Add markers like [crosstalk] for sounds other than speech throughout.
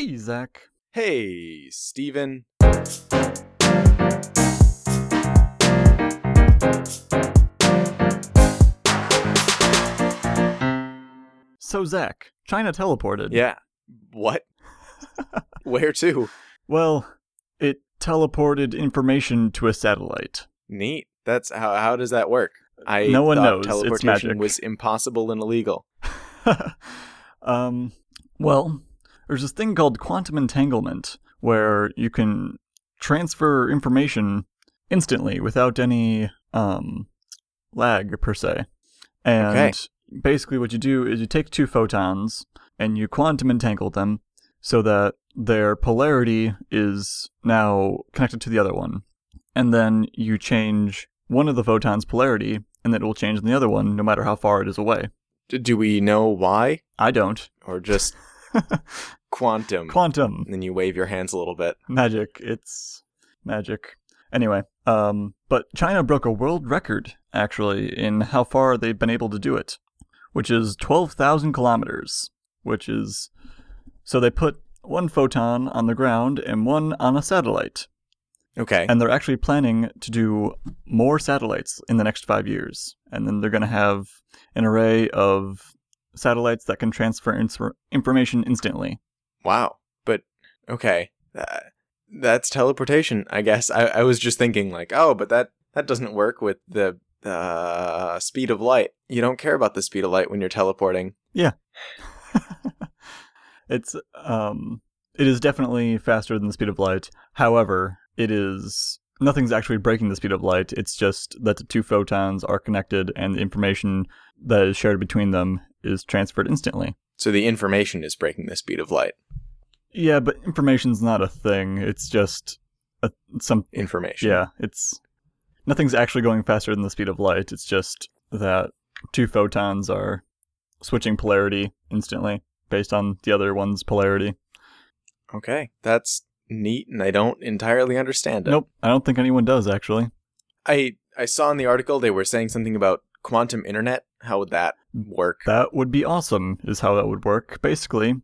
Hey, Zach. Hey, Steven. So, Zach, China teleported. Yeah. What? [laughs] Where to? Well, it teleported information to a satellite. Neat. That's how. How does that work? I No one knows. It's Teleportation magic. was impossible and illegal. [laughs] um, well, there's this thing called quantum entanglement where you can transfer information instantly without any um, lag per se. And Okay. basically, what you do is you take two photons and you quantum entangle them so that their polarity is now connected to the other one. And then you change one of the photons' polarity, and it will change the other one no matter how far it is away. Do we know why, I don't. or just [laughs] quantum? Quantum and then you wave your hands a little bit. magic. It's magic. Anyway, um, but China broke a world record actually in how far they've been able to do it, which is twelve thousand kilometers. Which is so they put one photon on the ground and one on a satellite, Okay. and they're actually planning to do more satellites in the next five years, and then they're going to have an array of satellites that can transfer ins- information instantly. Wow. But okay, uh, that's teleportation. I guess. I, I was just thinking like, oh, but that that doesn't work with the uh, speed of light. You don't care about the speed of light when you're teleporting. Yeah. [laughs] it's um it is definitely faster than the speed of light. However, it is nothing's actually breaking the speed of light. It's just that the two photons are connected and the information that is shared between them is transferred instantly. So the information is breaking the speed of light. Yeah, but information's not a thing. It's just a, some Information. yeah, it's nothing's actually going faster than the speed of light. It's just that two photons are switching polarity instantly based on the other one's polarity. Okay. That's neat, and I don't entirely understand it. Nope, I don't think anyone does actually. I I saw in the article they were saying something about quantum internet. How would that work? That would be awesome, is how that would work. Basically,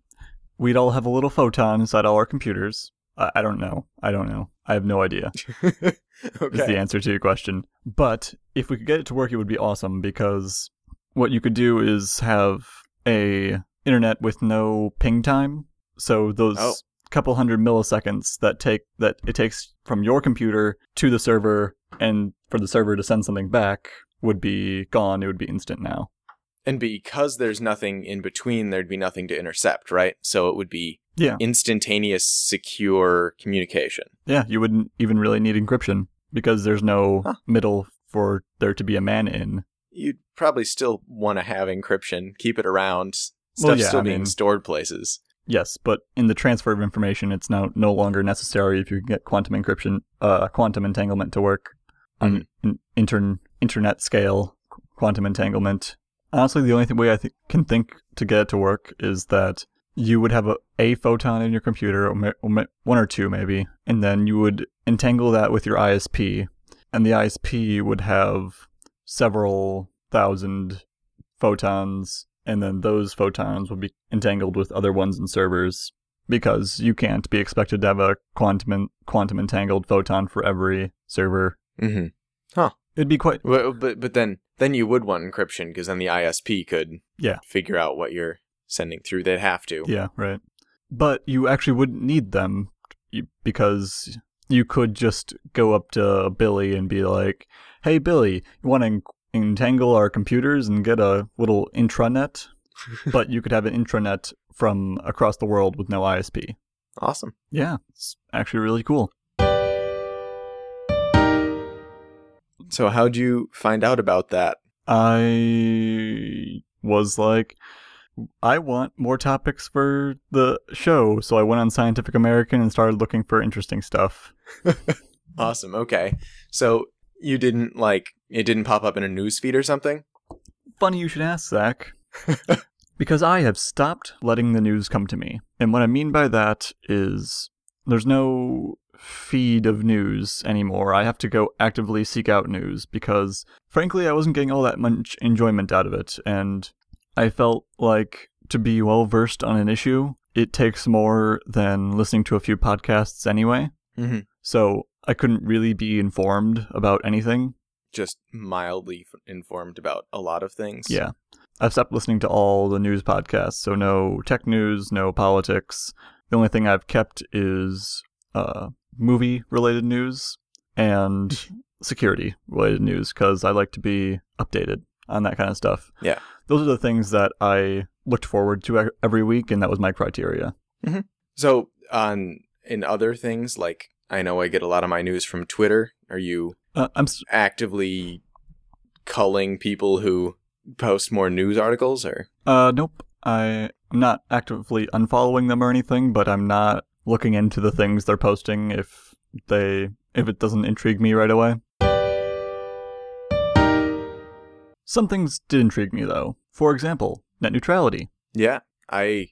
we'd all have a little photon inside all our computers. I, I don't know. I don't know. I have no idea. [laughs] Is the answer to your question. But if we could get it to work, it would be awesome because what you could do is have a internet with no ping time. So those Oh. couple hundred milliseconds that take that it takes from your computer to the server and for the server to send something back would be gone. It would be instant now. And because there's nothing in between, there'd be nothing to intercept, right? So it would be Yeah. instantaneous, secure communication. Yeah, you wouldn't even really need encryption because there's no Huh. middle for there to be a man in. You'd probably still want to have encryption, keep it around. Well, Stuff yeah, still I being mean- stored places. Yes, but in the transfer of information, it's now no longer necessary if you can get quantum encryption, uh, quantum entanglement to work on in, intern, internet scale quantum entanglement. Honestly, the only way I th- can think to get it to work is that you would have a, a photon in your computer, one or two maybe, and then you would entangle that with your ISP, and the ISP would have several thousand photons, and then those photons would be entangled with other ones in servers because you can't be expected to have a quantum en- quantum entangled photon for every server. Mm-hmm. It'd be quite Well, but but then then you would want encryption because then the ISP could Yeah. figure out what you're sending through. They'd have to. yeah, right. But you actually wouldn't need them because you could just go up to Billy and be like, "Hey Billy, you want to entangle our computers and get a little intranet?" [laughs] but you could have an intranet from across the world with no ISP. Awesome. Yeah, it's actually really cool. So how'd you find out about that? I was like, I want more topics for the show, so I went on Scientific American and started looking for interesting stuff. [laughs] Awesome. Okay. So you didn't like it didn't pop up in a news feed or something? Funny you should ask, Zach. [laughs] because I have stopped letting the news come to me. And what I mean by that is there's no feed of news anymore. I have to go actively seek out news because, frankly, I wasn't getting all that much enjoyment out of it. And I felt like to be well versed on an issue, it takes more than listening to a few podcasts anyway. hmm So I couldn't really be informed about anything. Just mildly f- informed about a lot of things. Yeah. I've stopped listening to all the news podcasts, so no tech news, no politics. The only thing I've kept is uh, movie related news and security related news because I like to be updated on that kind of stuff. Yeah. Those are the things that I looked forward to every week, and that was my criteria. So on in other things, like I know I get a lot of my news from Twitter. Are you Uh, I'm s- actively culling people who post more news articles or uh nope. I I'm not actively unfollowing them or anything, but I'm not looking into the things they're posting if they if it doesn't intrigue me right away. Some things did intrigue me though. For example, net neutrality. Yeah, I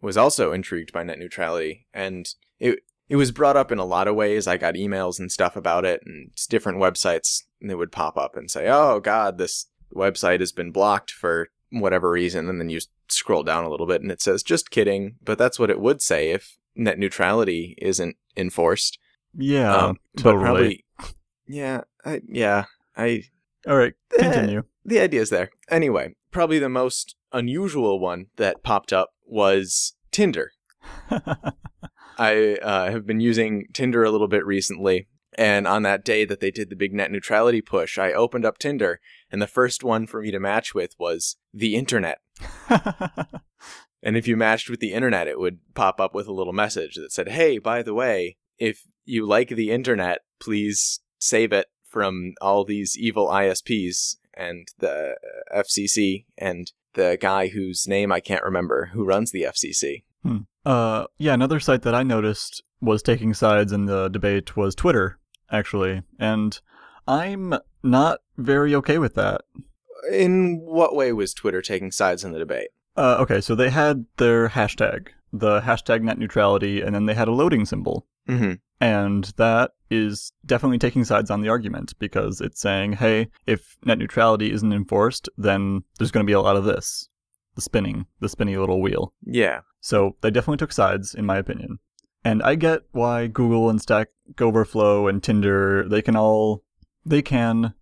was also intrigued by net neutrality, and it it was brought up in a lot of ways. I got emails and stuff about it, and different websites that would pop up and say, "Oh God, this website has been blocked for whatever reason," and then you scroll down a little bit, and it says, "Just kidding," but that's what it would say if net neutrality isn't enforced. Yeah, Um, totally. probably, yeah, I, yeah, I All right, Eh. continue. the idea's there. Anyway, probably the most unusual one that popped up was Tinder. [laughs] I uh, have been using Tinder a little bit recently, and on that day that they did the big net neutrality push, I opened up Tinder, and the first one for me to match with was the internet. [laughs] And if you matched with the internet, it would pop up with a little message that said, Hey, by the way, if you like the internet, please save it from all these evil ISPs and the FCC and the guy whose name I can't remember who runs the FCC. uh, yeah, another site that I noticed was taking sides in the debate was Twitter, actually, and I'm not very okay with that. In what way was Twitter taking sides in the debate? Uh, okay, so they had their hashtag, the hashtag net neutrality, and then they had a loading symbol. hmm And that is definitely taking sides on the argument because it's saying, hey, if net neutrality isn't enforced, then there's going to be a lot of this the spinning, the spinny little wheel. Yeah. So they definitely took sides, in my opinion. And I get why Google and Stack Overflow and Tinder, they can all, they can,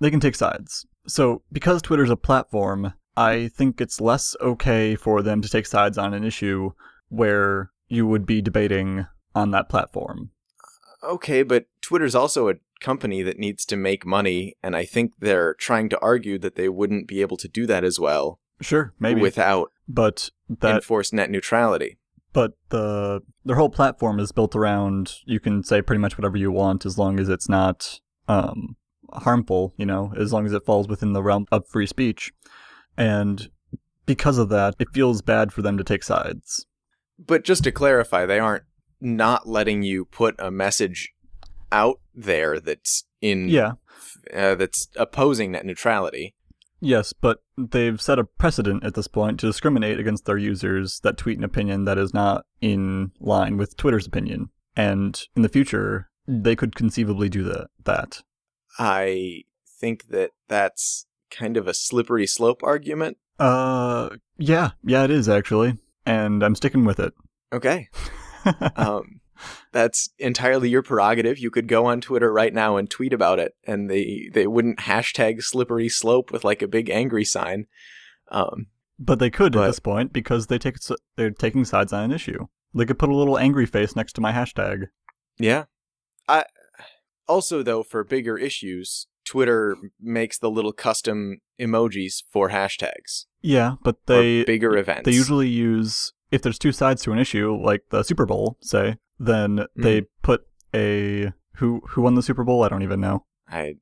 they can take sides. So because Twitter's a platform, I think it's less okay for them to take sides on an issue where you would be debating on that platform. Okay, but Twitter's also a company that needs to make money, and I think they're trying to argue that they wouldn't be able to do that as well Sure, maybe. without but that enforced net neutrality. but the their whole platform is built around you can say pretty much whatever you want as long as it's not um harmful, you know, as long as it falls within the realm of free speech. And because of that, it feels bad for them to take sides. But just to clarify, they aren't not letting you put a message out there that's in Yeah. uh, that's opposing net neutrality. Yes, but they've set a precedent at this point to discriminate against their users that tweet an opinion that is not in line with Twitter's opinion. And in the future, they could conceivably do that. That. I think that that's kind of a slippery slope argument. Uh, yeah, yeah, it is actually, and I'm sticking with it. Okay. [laughs] um, that's entirely your prerogative. You could go on Twitter right now and tweet about it, and they they wouldn't hashtag slippery slope with like a big angry sign. Um, but they could But- at this point because they take they're taking sides on an issue. They could put a little angry face next to my hashtag. yeah. I also though for bigger issues, Twitter makes the little custom emojis for hashtags Yeah, but for they bigger events. they usually use if there's two sides to an issue, like the Super Bowl, say, then they put a who who won the Super Bowl? I don't even know. I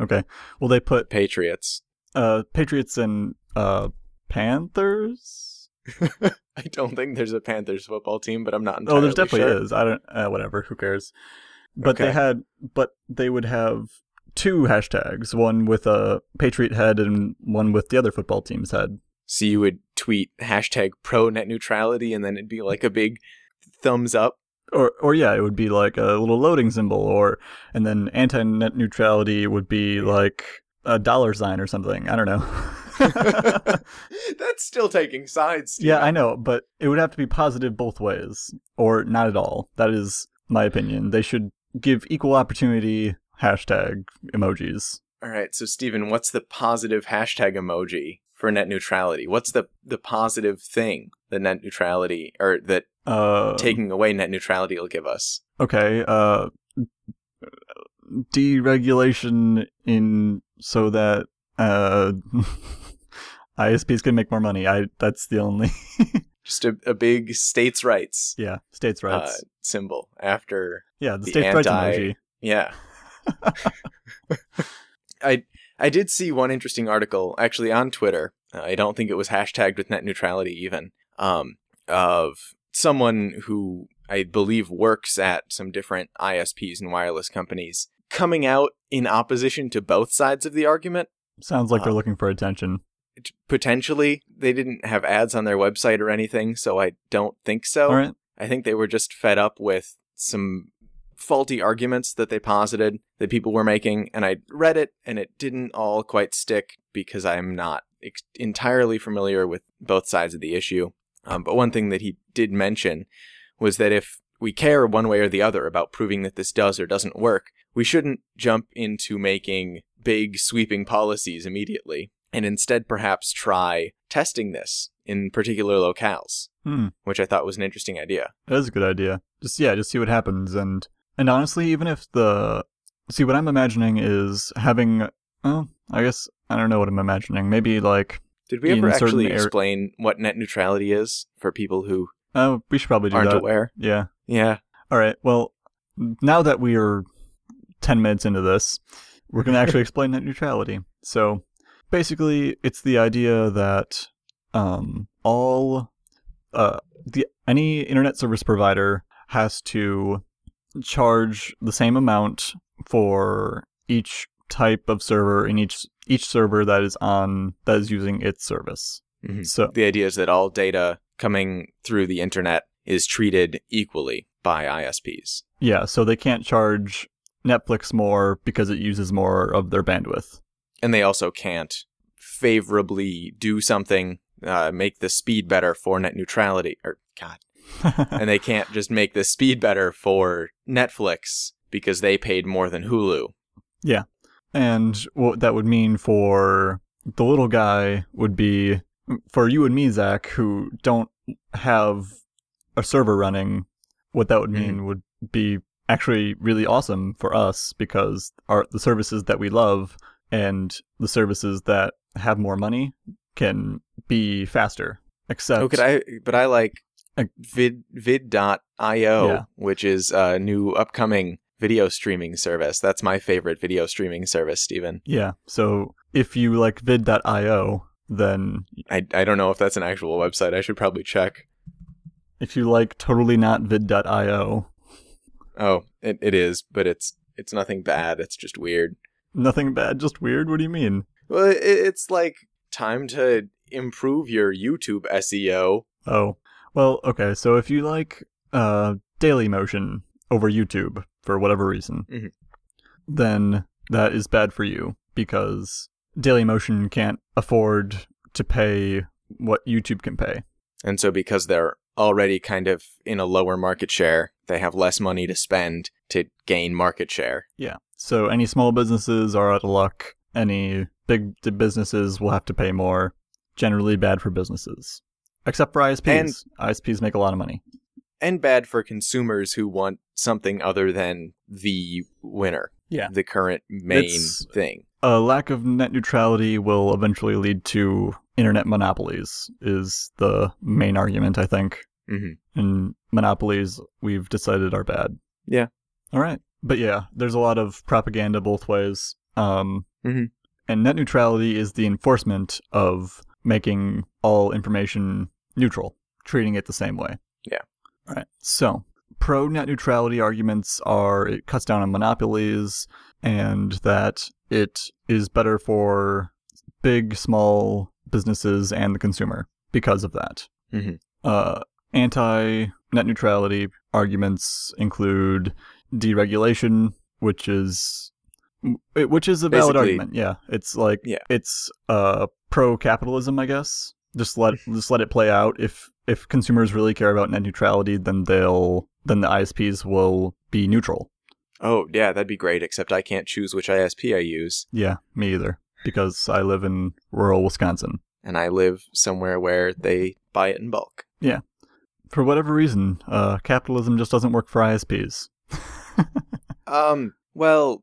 Okay, well they put Patriots. uh Patriots and uh Panthers. [laughs] I don't think there's a Panthers football team, but I'm not Oh, entirely there's definitely sure. is. I don't. Uh, whatever. Who cares? But they had. But they would have two hashtags: one with a Patriot head and one with the other football team's head. So you would tweet hashtag pro net neutrality and then it'd be like a big thumbs up. Or, or yeah, it would be like a little loading symbol, or and then anti-net neutrality would be like a dollar sign or something. I don't know. [laughs] That's still taking sides. yeah, I know, but it would have to be positive both ways, or not at all. That is my opinion. They should give equal opportunity hashtag emojis. All right, so Stephen, what's the positive hashtag emoji for net neutrality? What's the the positive thing that net neutrality or that Uh, taking away net neutrality will give us? okay. Uh, deregulation in so that uh, [laughs] ISPs can make more money. I that's the only [laughs] Just a, a big states' rights yeah states' uh, rights. symbol after yeah, the, the states' rights anti- emoji. Yeah. [laughs] I I did see one interesting article actually on Twitter. Uh, I don't think it was hashtagged with net neutrality even. Um, of someone who I believe works at some different ISPs and wireless companies coming out in opposition to both sides of the argument. Sounds like they're Uh, looking for attention. Potentially, they didn't have ads on their website or anything, so I don't think so. Right. I think they were just fed up with some faulty arguments that they posited that people were making, and I read it, and it didn't all quite stick because I'm not ex- entirely familiar with both sides of the issue. Um, but one thing that he did mention was that if we care one way or the other about proving that this does or doesn't work, we shouldn't jump into making big sweeping policies immediately, and instead perhaps try testing this in particular locales, Hmm. which I thought was an interesting idea. That is a good idea. Just yeah, just see what happens, and and honestly, even if the see what I'm imagining is having. Oh, I guess I don't know what I'm imagining. Maybe like Did we ever actually explain what net neutrality is for people who oh, we should probably do aren't that. aware? Yeah. Yeah. All right. Well, now that we are 10 minutes into this, we're going to actually [laughs] explain net neutrality. So, basically, it's the idea that um, all uh, the any internet service provider has to charge the same amount for each type of server in each each server that is on that is using its service. Mhm. So, The idea is that all data coming through the internet is treated equally by ISPs. yeah, so they can't charge Netflix more because it uses more of their bandwidth. And they also can't favorably do something, uh, make the speed better for net neutrality. Or, God. [laughs] and they can't just make the speed better for Netflix because they paid more than Hulu. Yeah. And what that would mean for the little guy would be for you and me, Zach, who don't have a server running. What that would mm-hmm. mean would be actually really awesome for us because our the services that we love and the services that have more money can be faster. Except, Oh, could I? But I like vid vid.io, Yeah. which is a new upcoming video streaming service. That's my favorite video streaming service, Steven. yeah. So if you like vid.io, then I, I don't know if that's an actual website. I should probably check. if you like totally not vid.io, Oh, it, it is, but it's it's nothing bad. It's just weird. nothing bad, just weird. What do you mean? Well, it, it's like time to improve your YouTube SEO. Oh, well, okay. So if you like uh, Daily Motion over YouTube for whatever reason, Mhm. then that is bad for you because Daily Motion can't afford to pay what YouTube can pay. And so because they're already kind of in a lower market share, they have less money to spend to gain market share. Yeah. So any small businesses are out of luck. Any big businesses will have to pay more. Generally bad for businesses. Except for ISPs. ISPs make a lot of money. and bad for consumers who want something other than the winner. Yeah. The current main It's- thing. a lack of net neutrality will eventually lead to internet monopolies is the main argument i think hmm and monopolies we've decided are bad Yeah. all right but yeah there's a lot of propaganda both ways um Mhm. and net neutrality is the enforcement of making all information neutral treating it the same way Yeah. all right so pro net neutrality arguments are it cuts down on monopolies and that it is better for big, small businesses and the consumer because of that. Mhm. Uh, anti net neutrality arguments include deregulation, which is which is a valid Basically- argument. Yeah, it's like Yeah. it's uh pro capitalism, I guess. Just let just let it play out. If if consumers really care about net neutrality, then they'll then the ISPs will be neutral. Oh, yeah, that'd be great, except I can't choose which ISP I use. Yeah, me either, because I live in rural Wisconsin. And I live somewhere where they buy it in bulk. Yeah, for whatever reason, uh, capitalism just doesn't work for ISPs. [laughs] Um, well,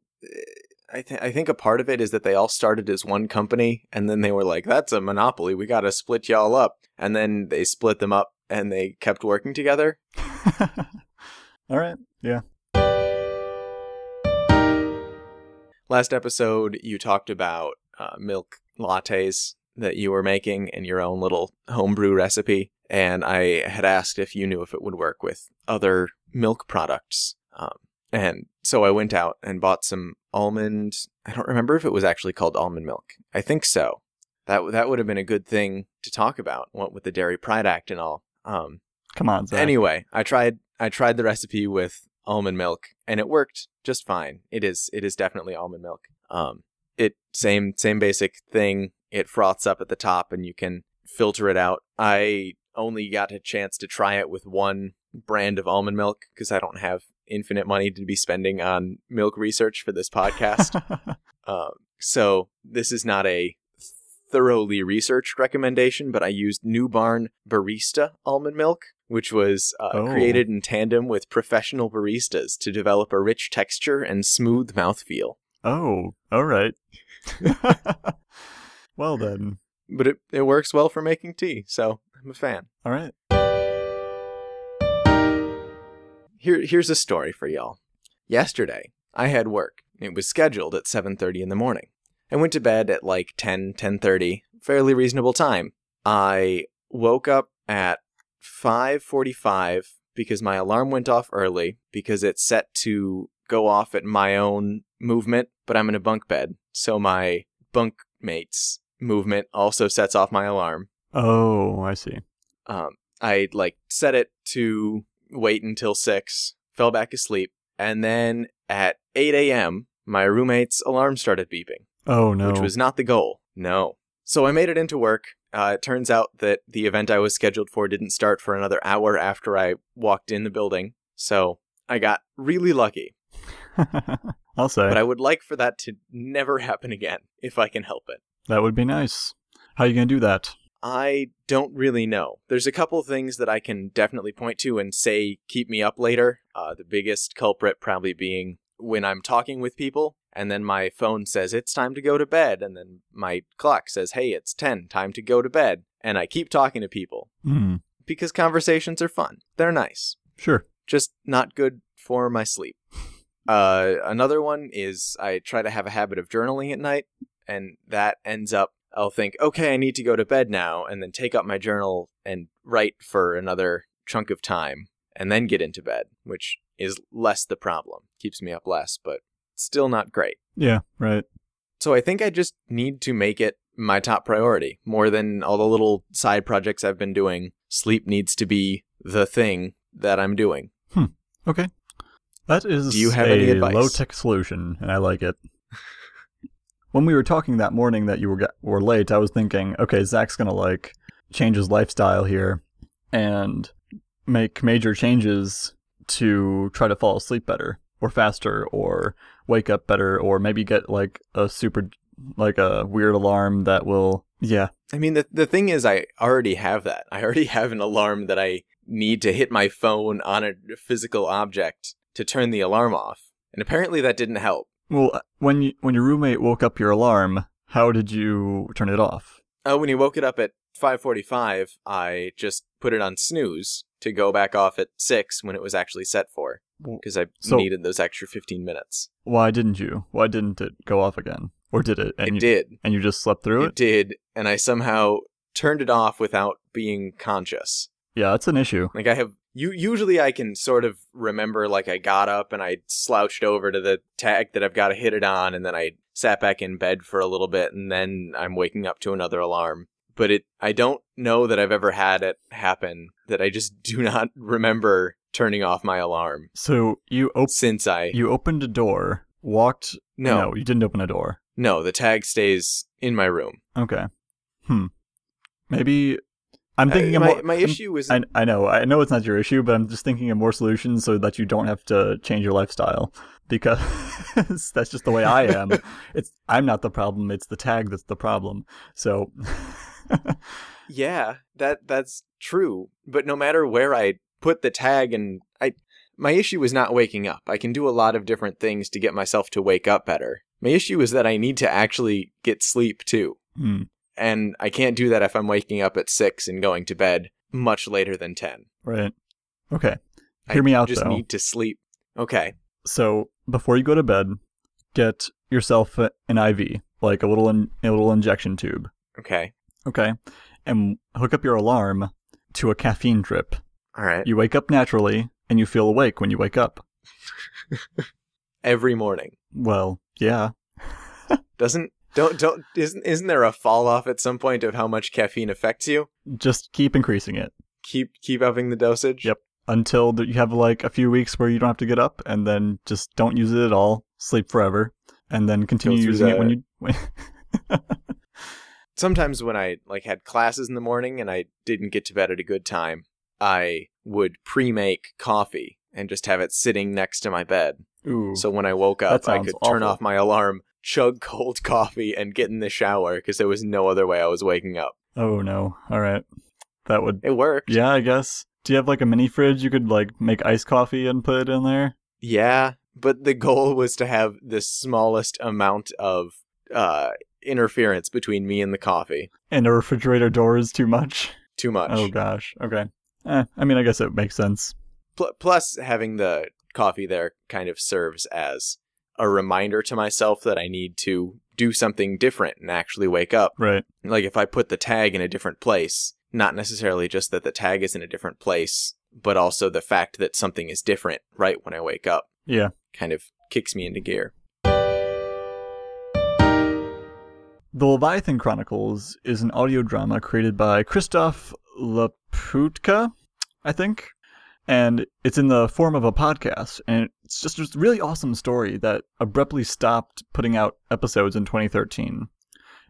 I, th- I think a part of it is that they all started as one company, and then they were like, that's a monopoly. We got to split y'all up. And then they split them up and they kept working together. [laughs] All right. Yeah. Last episode, you talked about uh, milk lattes that you were making in your own little homebrew recipe. And I had asked if you knew if it would work with other milk products. Um, and so I went out and bought some almond. I don't remember if it was actually called almond milk. I think so. That that would have been a good thing to talk about, what with the Dairy Pride Act and all. Um, Come on, Zach. Anyway, I tried I tried the recipe with almond milk and it worked just fine. It is it is definitely almond milk. Um it same same basic thing. It froths up at the top and you can filter it out. I only got a chance to try it with one brand of almond milk because I don't have infinite money to be spending on milk research for this podcast. [laughs] Um, so this is not a thoroughly researched recommendation, but I used New Barn Barista almond milk, which was uh, Oh. created in tandem with professional baristas to develop a rich texture and smooth mouthfeel. oh, all right. [laughs] well then. But it, it works well for making tea, so I'm a fan. All right. Here, here's a story for y'all. Yesterday, I had work. It was scheduled at 7:30 in the morning. I went to bed at like 10, 10:30, fairly reasonable time. I woke up at 5:45 because my alarm went off early because it's set to go off at my own movement, but I'm in a bunk bed, so my bunk mate's movement also sets off my alarm. Oh, I see. Um, I like set it to wait until six, fell back asleep, and then at 8 a.m., my roommate's alarm started beeping, Oh no. which was not the goal. No. So I made it into work. Uh, it turns out that the event I was scheduled for didn't start for another hour after I walked in the building. So I got really lucky. [laughs] I'll say But I would like for that to never happen again, if I can help it. that would be nice. How are you gonna do that? I don't really know. There's a couple things that I can definitely point to and say keep me up later. Uh, the biggest culprit probably being when I'm talking with people and then my phone says it's time to go to bed and then my clock says hey it's 10 time to go to bed and I keep talking to people Hmm. because conversations are fun. They're nice. Sure. Just not good for my sleep. [laughs] Uh, another one is I try to have a habit of journaling at night, and that ends up I'll think, okay, I need to go to bed now, and then take up my journal and write for another chunk of time, and then get into bed, which is less the problem. Keeps me up less, but still not great. Yeah. Right. So I think I just need to make it my top priority more than all the little side projects I've been doing. Sleep needs to be the thing that I'm doing. Hmm. Okay. That is Do you have a any advice? low tech solution, and I like it. When we were talking that morning that you were were late, I was thinking, okay, Zach's gonna like change his lifestyle here and make major changes to try to fall asleep better or faster or wake up better or maybe get like a super like a weird alarm that will yeah I mean, the the thing is, I already have that. I already have an alarm that I need to hit my phone on a physical object to turn the alarm off, and apparently that didn't help. Well uh, when you when your roommate woke up your alarm how did you turn it off Oh, when he woke it up at 5:45, I just put it on snooze to go back off at six when it was actually set for, because I so- needed those extra 15 minutes. Why didn't you? Why didn't it go off again? Or did it? And it you, did. And you just slept through It it? did, and I somehow turned it off without being conscious. Yeah, that's an issue. Like I have you usually I can sort of remember like I got up and I slouched over to the tag that I've got to hit it on and then I sat back in bed for a little bit and then I'm waking up to another alarm. But it I don't know that I've ever had it happen that I just do [laughs] not remember turning off my alarm So you op- since I you opened a door walked. No, no, you didn't open a door. no, the tag stays in my room. Okay. Hmm. Maybe I'm thinking Uh, of my more, my issue is I, I know, I know it's not your issue, but I'm just thinking of more solutions so that you don't have to change your lifestyle because [laughs] that's just the way I am. [laughs] it's I'm not the problem; it's the tag that's the problem. So, [laughs] Yeah, that that's true. But no matter where I put the tag and I my issue is not waking up. I can do a lot of different things to get myself to wake up better. My issue is that I need to actually get sleep too. hmm, And I can't do that if I'm waking up at 6 and going to bed much later than 10. right. Okay. I Hear me out, I just though. need to sleep. Okay. So before you go to bed, get yourself an IV, like a little in, a little injection tube. Okay. Okay, and hook up your alarm to a caffeine drip. All right. You wake up naturally, and you feel awake when you wake up. [laughs] Every morning. Well, yeah. [laughs] Doesn't don't don't isn't isn't there a fall off at some point of how much caffeine affects you? Just keep increasing it Keep keep upping the dosage. Yep. until you have like a few weeks where you don't have to get up, and then just don't use it at all. Sleep forever, and then continue using it when you. When [laughs] sometimes when I like had classes in the morning and I didn't get to bed at a good time, I would pre-make coffee and just have it sitting next to my bed. Ooh. So when I woke up, I could turn off my alarm, chug [laughs] cold coffee, and get in the shower because there was no other way I was waking up. oh no! All right, that would. It worked. Yeah, I guess. Do you have like a mini fridge you could like make iced coffee and put it in there? Yeah, but the goal was to have the smallest amount of uh, interference between me and the coffee. And a refrigerator door is too much. Too much. Oh gosh. Okay. Eh, I mean, I guess it makes sense. Pl- plus having the coffee there kind of serves as a reminder to myself that I need to do something different and actually wake up. Right. Like if I put the tag in a different place, not necessarily just that the tag is in a different place, but also the fact that something is different right when I wake up Yeah. kind of kicks me into gear. The Leviathan Chronicles is an audio drama created by Christof Laputka, I think. And it's in the form of a podcast. And it's just a really awesome story that abruptly stopped putting out episodes in 2013,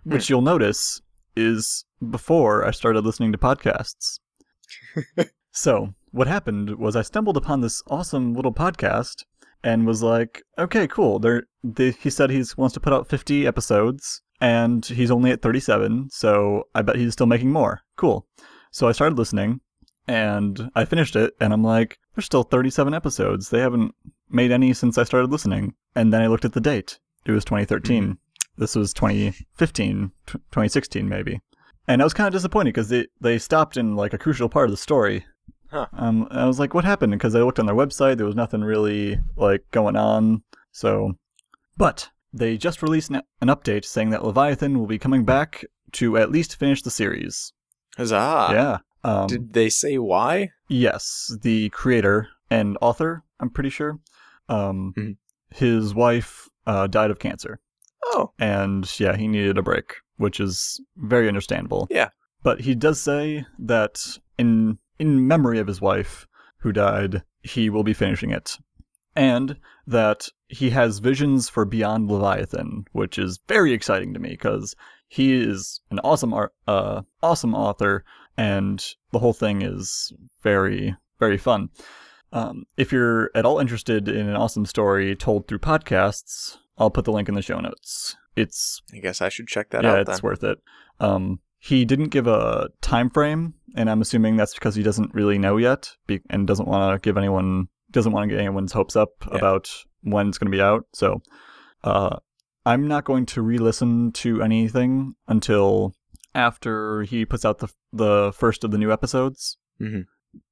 which hmm. you'll notice is before I started listening to podcasts. [laughs] so, what happened was I stumbled upon this awesome little podcast and was like, okay, cool. There, they, he said he wants to put out 50 episodes, and he's only at 37, so I bet he's still making more. Cool. So I started listening, and I finished it, and I'm like, there's still 37 episodes. They haven't made any since I started listening. And then I looked at the date. It was 2013. This was 2015, tw 2016 maybe. And I was kind of disappointed because they, they stopped in like a crucial part of the story. Huh. Um, I was like, what happened? Because I looked on their website, there was nothing really like going on. So, but they just released an, an update saying that Leviathan will be coming back to at least finish the series. Huzzah! yeah. Um, Did they say why? Yes, the creator and author, I'm pretty sure. Um, Mhm. His wife uh, died of cancer, Oh, and yeah, he needed a break, which is very understandable. Yeah. But he does say that in in memory of his wife who died, he will be finishing it, and that he has visions for Beyond Leviathan, which is very exciting to me because he is an awesome art, uh, awesome author, and the whole thing is very very fun. Um, if you're at all interested in an awesome story told through podcasts, I'll put the link in the show notes. It's I guess I should check that yeah, out it's then. worth it. Um, he didn't give a time frame, and I'm assuming that's because he doesn't really know yet, be- and doesn't want to give anyone doesn't want to get anyone's hopes up Yeah. about when it's going to be out. So, uh, I'm not going to re-listen to anything until after he puts out the the first of the new episodes, Mhm.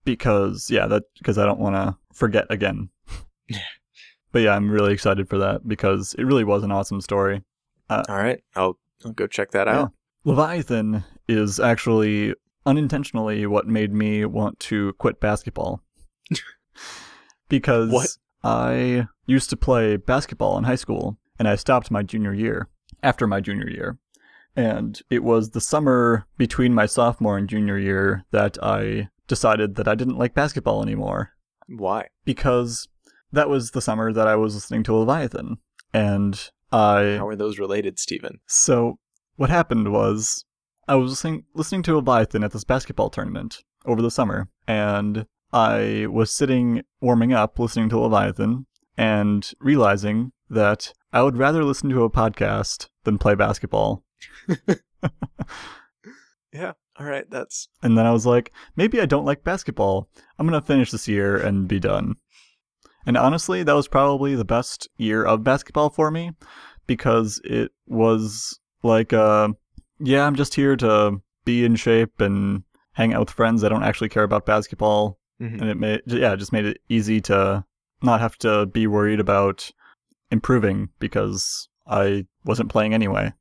because yeah, that because I don't want to forget again. [laughs] but yeah, I'm really excited for that because it really was an awesome story. All right, I'll I'll go check that Yeah. out. Leviathan is actually unintentionally what made me want to quit basketball. [laughs] because What? I used to play basketball in high school and I stopped my junior year after my junior year. And it was the summer between my sophomore and junior year that I decided that I didn't like basketball anymore Why? because that was the summer that I was listening to Leviathan. and I How are those related, Stephen? So what happened was I was listening listening to Leviathan at this basketball tournament over the summer, and I was sitting warming up listening to Leviathan and realizing that I would rather listen to a podcast than play basketball. [laughs] Yeah. All right. That's And then I was like, maybe I don't like basketball. I'm going to finish this year and be done. And honestly, that was probably the best year of basketball for me because it was like, uh, yeah, I'm just here to be in shape and hang out with friends. I don't actually care about basketball. Mhm. And it made, yeah, it just made it easy to not have to be worried about improving because I wasn't playing anyway.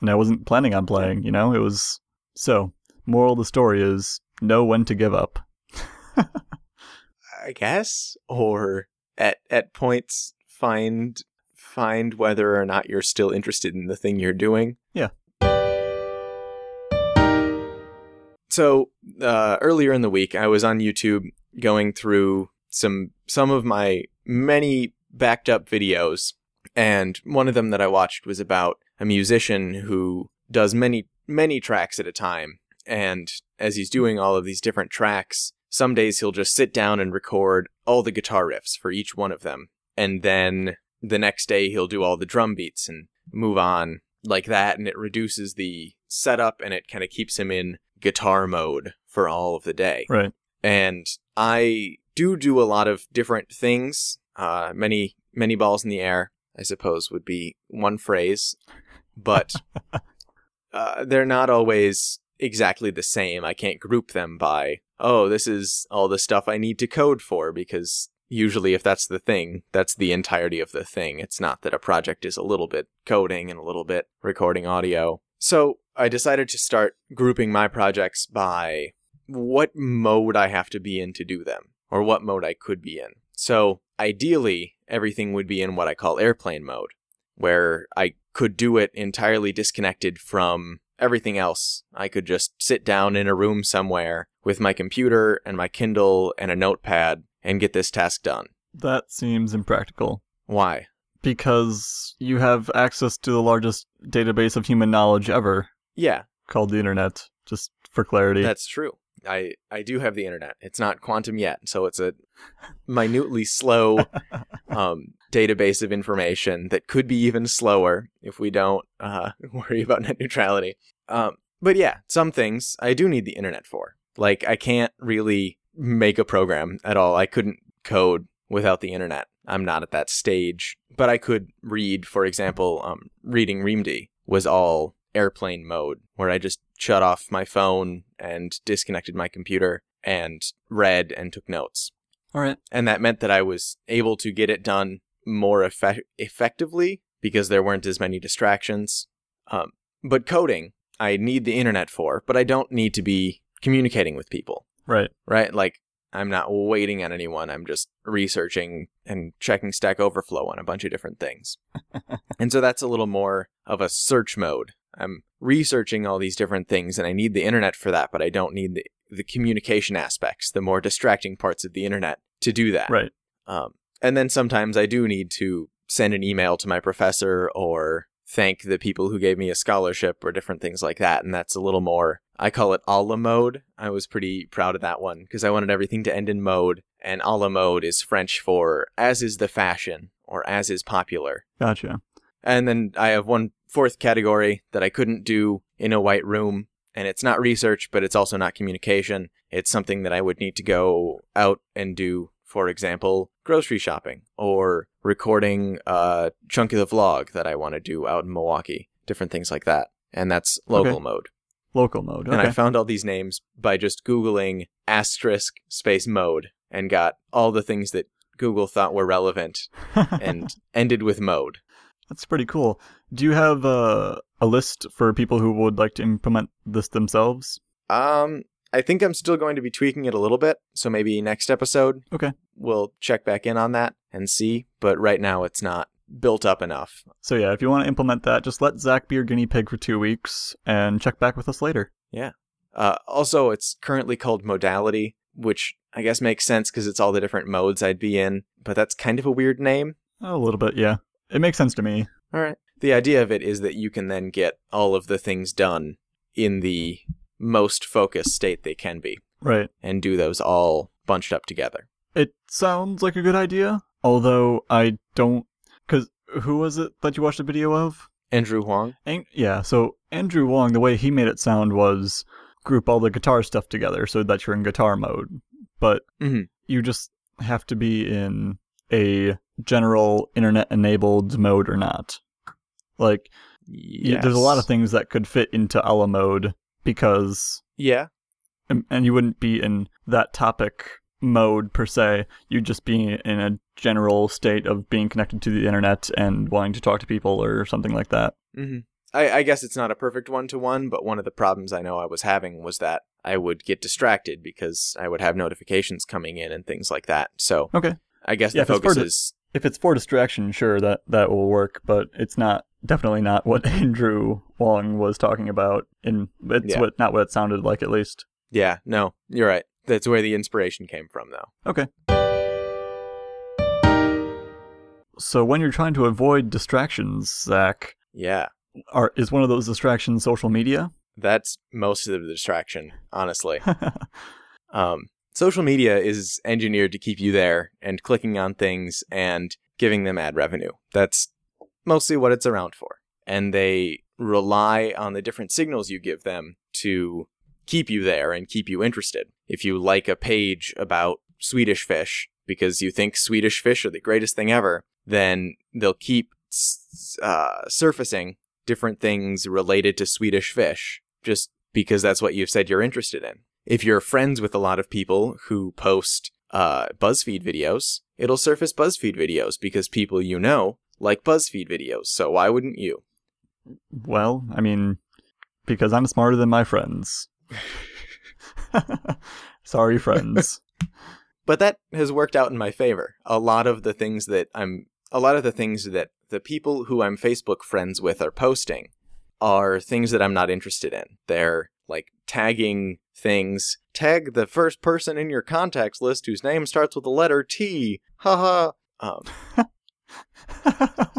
And I wasn't planning on playing, you know? It was so, moral of the story is know when to give up. I guess, or at at points find find whether or not you're still interested in the thing you're doing. Yeah. So uh, earlier in the week, I was on YouTube going through some some of my many backed up videos, and one of them that I watched was about a musician who does many many tracks at a time, and as he's doing all of these different tracks, some days he'll just sit down and record all the guitar riffs for each one of them, and then the next day he'll do all the drum beats and move on like that, and it reduces the setup and it kind of keeps him in guitar mode for all of the day. Right. and I do do a lot of different things. Uh, many many balls in the air, I suppose, would be one phrase, but [laughs] uh, they're not always exactly the same. I can't group them by oh, this is all the stuff I need to code for because usually if that's the thing, that's the entirety of the thing. It's not that a project is a little bit coding and a little bit recording audio. So I decided to start grouping my projects by what mode I have to be in to do them, or what mode I could be in. So ideally, everything would be in what I call airplane mode, where I could do it entirely disconnected from everything else. I could just sit down in a room somewhere with my computer and my Kindle and a notepad and get this task done. That seems impractical Why? because you have access to the largest database of human knowledge ever Yeah, called the internet, just for clarity. That's true. I I do have the internet. It's not quantum yet, so it's a minutely slow [laughs] um, database of information that could be even slower if we don't uh, [laughs] worry about net neutrality. Um, but yeah, some things I do need the internet for. Like I can't really make a program at all. I couldn't code without the internet. I'm not at that stage. But I could read, for example, um, reading Reamde was all airplane mode, where I just shut off my phone and disconnected my computer and read and took notes. All right. And that meant that I was able to get it done more effe- effectively because there weren't as many distractions. Um, but coding, I need the internet for, but I don't need to be communicating with people Right. right? Like I'm not waiting on anyone. I'm just researching and checking Stack Overflow on a bunch of different things. [laughs] and so that's a little more of a search mode. I'm researching all these different things and I need the internet for that, but I don't need the, the communication aspects, the more distracting parts of the internet to do that. Right. Um, and then sometimes I do need to send an email to my professor or thank the people who gave me a scholarship or different things like that. And that's a little more, I call it a la mode. I was pretty proud of that one because I wanted everything to end in mode. And a la mode is French for as is the fashion or as is popular. Gotcha. And then I have one fourth category that I couldn't do in a white room. And it's not research, but it's also not communication. It's something that I would need to go out and do, for example, grocery shopping or recording a chunk of the vlog that I want to do out in Milwaukee, different things like that. And that's local Okay. mode. Local mode. And I found all these names by just Googling asterisk space mode and got all the things that Google thought were relevant [laughs] and ended with mode. That's pretty cool. Do you have uh, a list for people who would like to implement this themselves? Um, I think I'm still going to be tweaking it a little bit, so maybe next episode Okay. we'll check back in on that and see. But right now it's not built up enough. So yeah, if you want to implement that, just let Zach be your guinea pig for two weeks and check back with us later. Yeah. Uh, also, it's currently called modality, which I guess makes sense because it's all the different modes I'd be in. But that's kind of a weird name. A little bit, yeah. It makes sense to me. All right. The idea of it is that you can then get all of the things done in the most focused state they can be Right. and do those all bunched up together. It sounds like a good idea, although I don't. Because who was it that you watched a video of? Andrew Huang? An- yeah, so Andrew Huang, the way he made it sound was group all the guitar stuff together so that you're in guitar mode. But Mhm. you just have to be in a general internet enabled mode or not. Like, y- there's a lot of things that could fit into Ella mode because Yeah. and and you wouldn't be in that topic mode per se. You'd just be in a general state of being connected to the internet and wanting to talk to people or something like that. hmm I, I guess it's not a perfect one to one, but one of the problems I know I was having was that I would get distracted because I would have notifications coming in and things like that. So Okay. I guess Yeah, the if it's for focus is If it's for distraction, sure that that will work, but it's not definitely not what [laughs] Andrew Huang was talking about. and it's Yeah. what not what it sounded like at least. yeah, no, you're right. That's where the inspiration came from, though. Okay. So when you're trying to avoid distractions, Zach, Yeah, are is one of those distractions social media? that's most of the distraction, honestly. [laughs] Um, social media is engineered to keep you there and clicking on things and giving them ad revenue. That's mostly what it's around for. And they rely on the different signals you give them to keep you there and keep you interested. If you like a page about Swedish fish because you think Swedish fish are the greatest thing ever, then they'll keep uh, surfacing different things related to Swedish fish just because that's what you've said you're interested in. If you're friends with a lot of people who post uh, BuzzFeed videos, it'll surface BuzzFeed videos because people you know like BuzzFeed videos. So why wouldn't you? Well, I mean, because I'm smarter than my friends. [laughs] [laughs] Sorry, friends. [laughs] But that has worked out in my favor. A lot of the things that I'm, a lot of the things that the people who I'm Facebook friends with are posting are things that I'm not interested in. They're like tagging things. Tag the first person in your contacts list whose name starts with the letter T. Haha. Um, [laughs]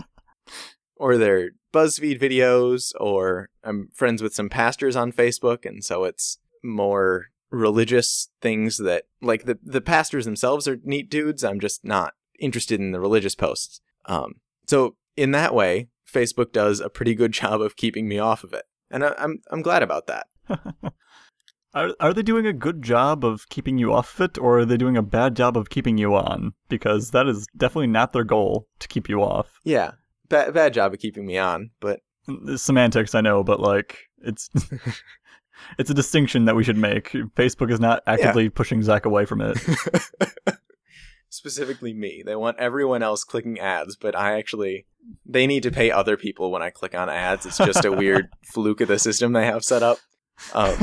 or they're BuzzFeed videos, or I'm friends with some pastors on Facebook, and so it's more religious things that like the the pastors themselves are neat dudes. I'm just not interested in the religious posts. Um, so in that way, Facebook does a pretty good [laughs] job of keeping me off of it, and I, I'm I'm glad about that. [laughs] are are they doing a good job of keeping you off of it, or are they doing a bad job of keeping you on? Because that is definitely not their goal to keep you off. Yeah, bad bad job of keeping me on, but semantics, I know, but like it's [laughs] [laughs] it's a distinction that we should make. Facebook is not actively pushing Zach away from it. [laughs] specifically me. They want everyone else clicking ads, but I actually they need to pay other people when I click on ads. It's just a weird fluke of the system they have set up. Um,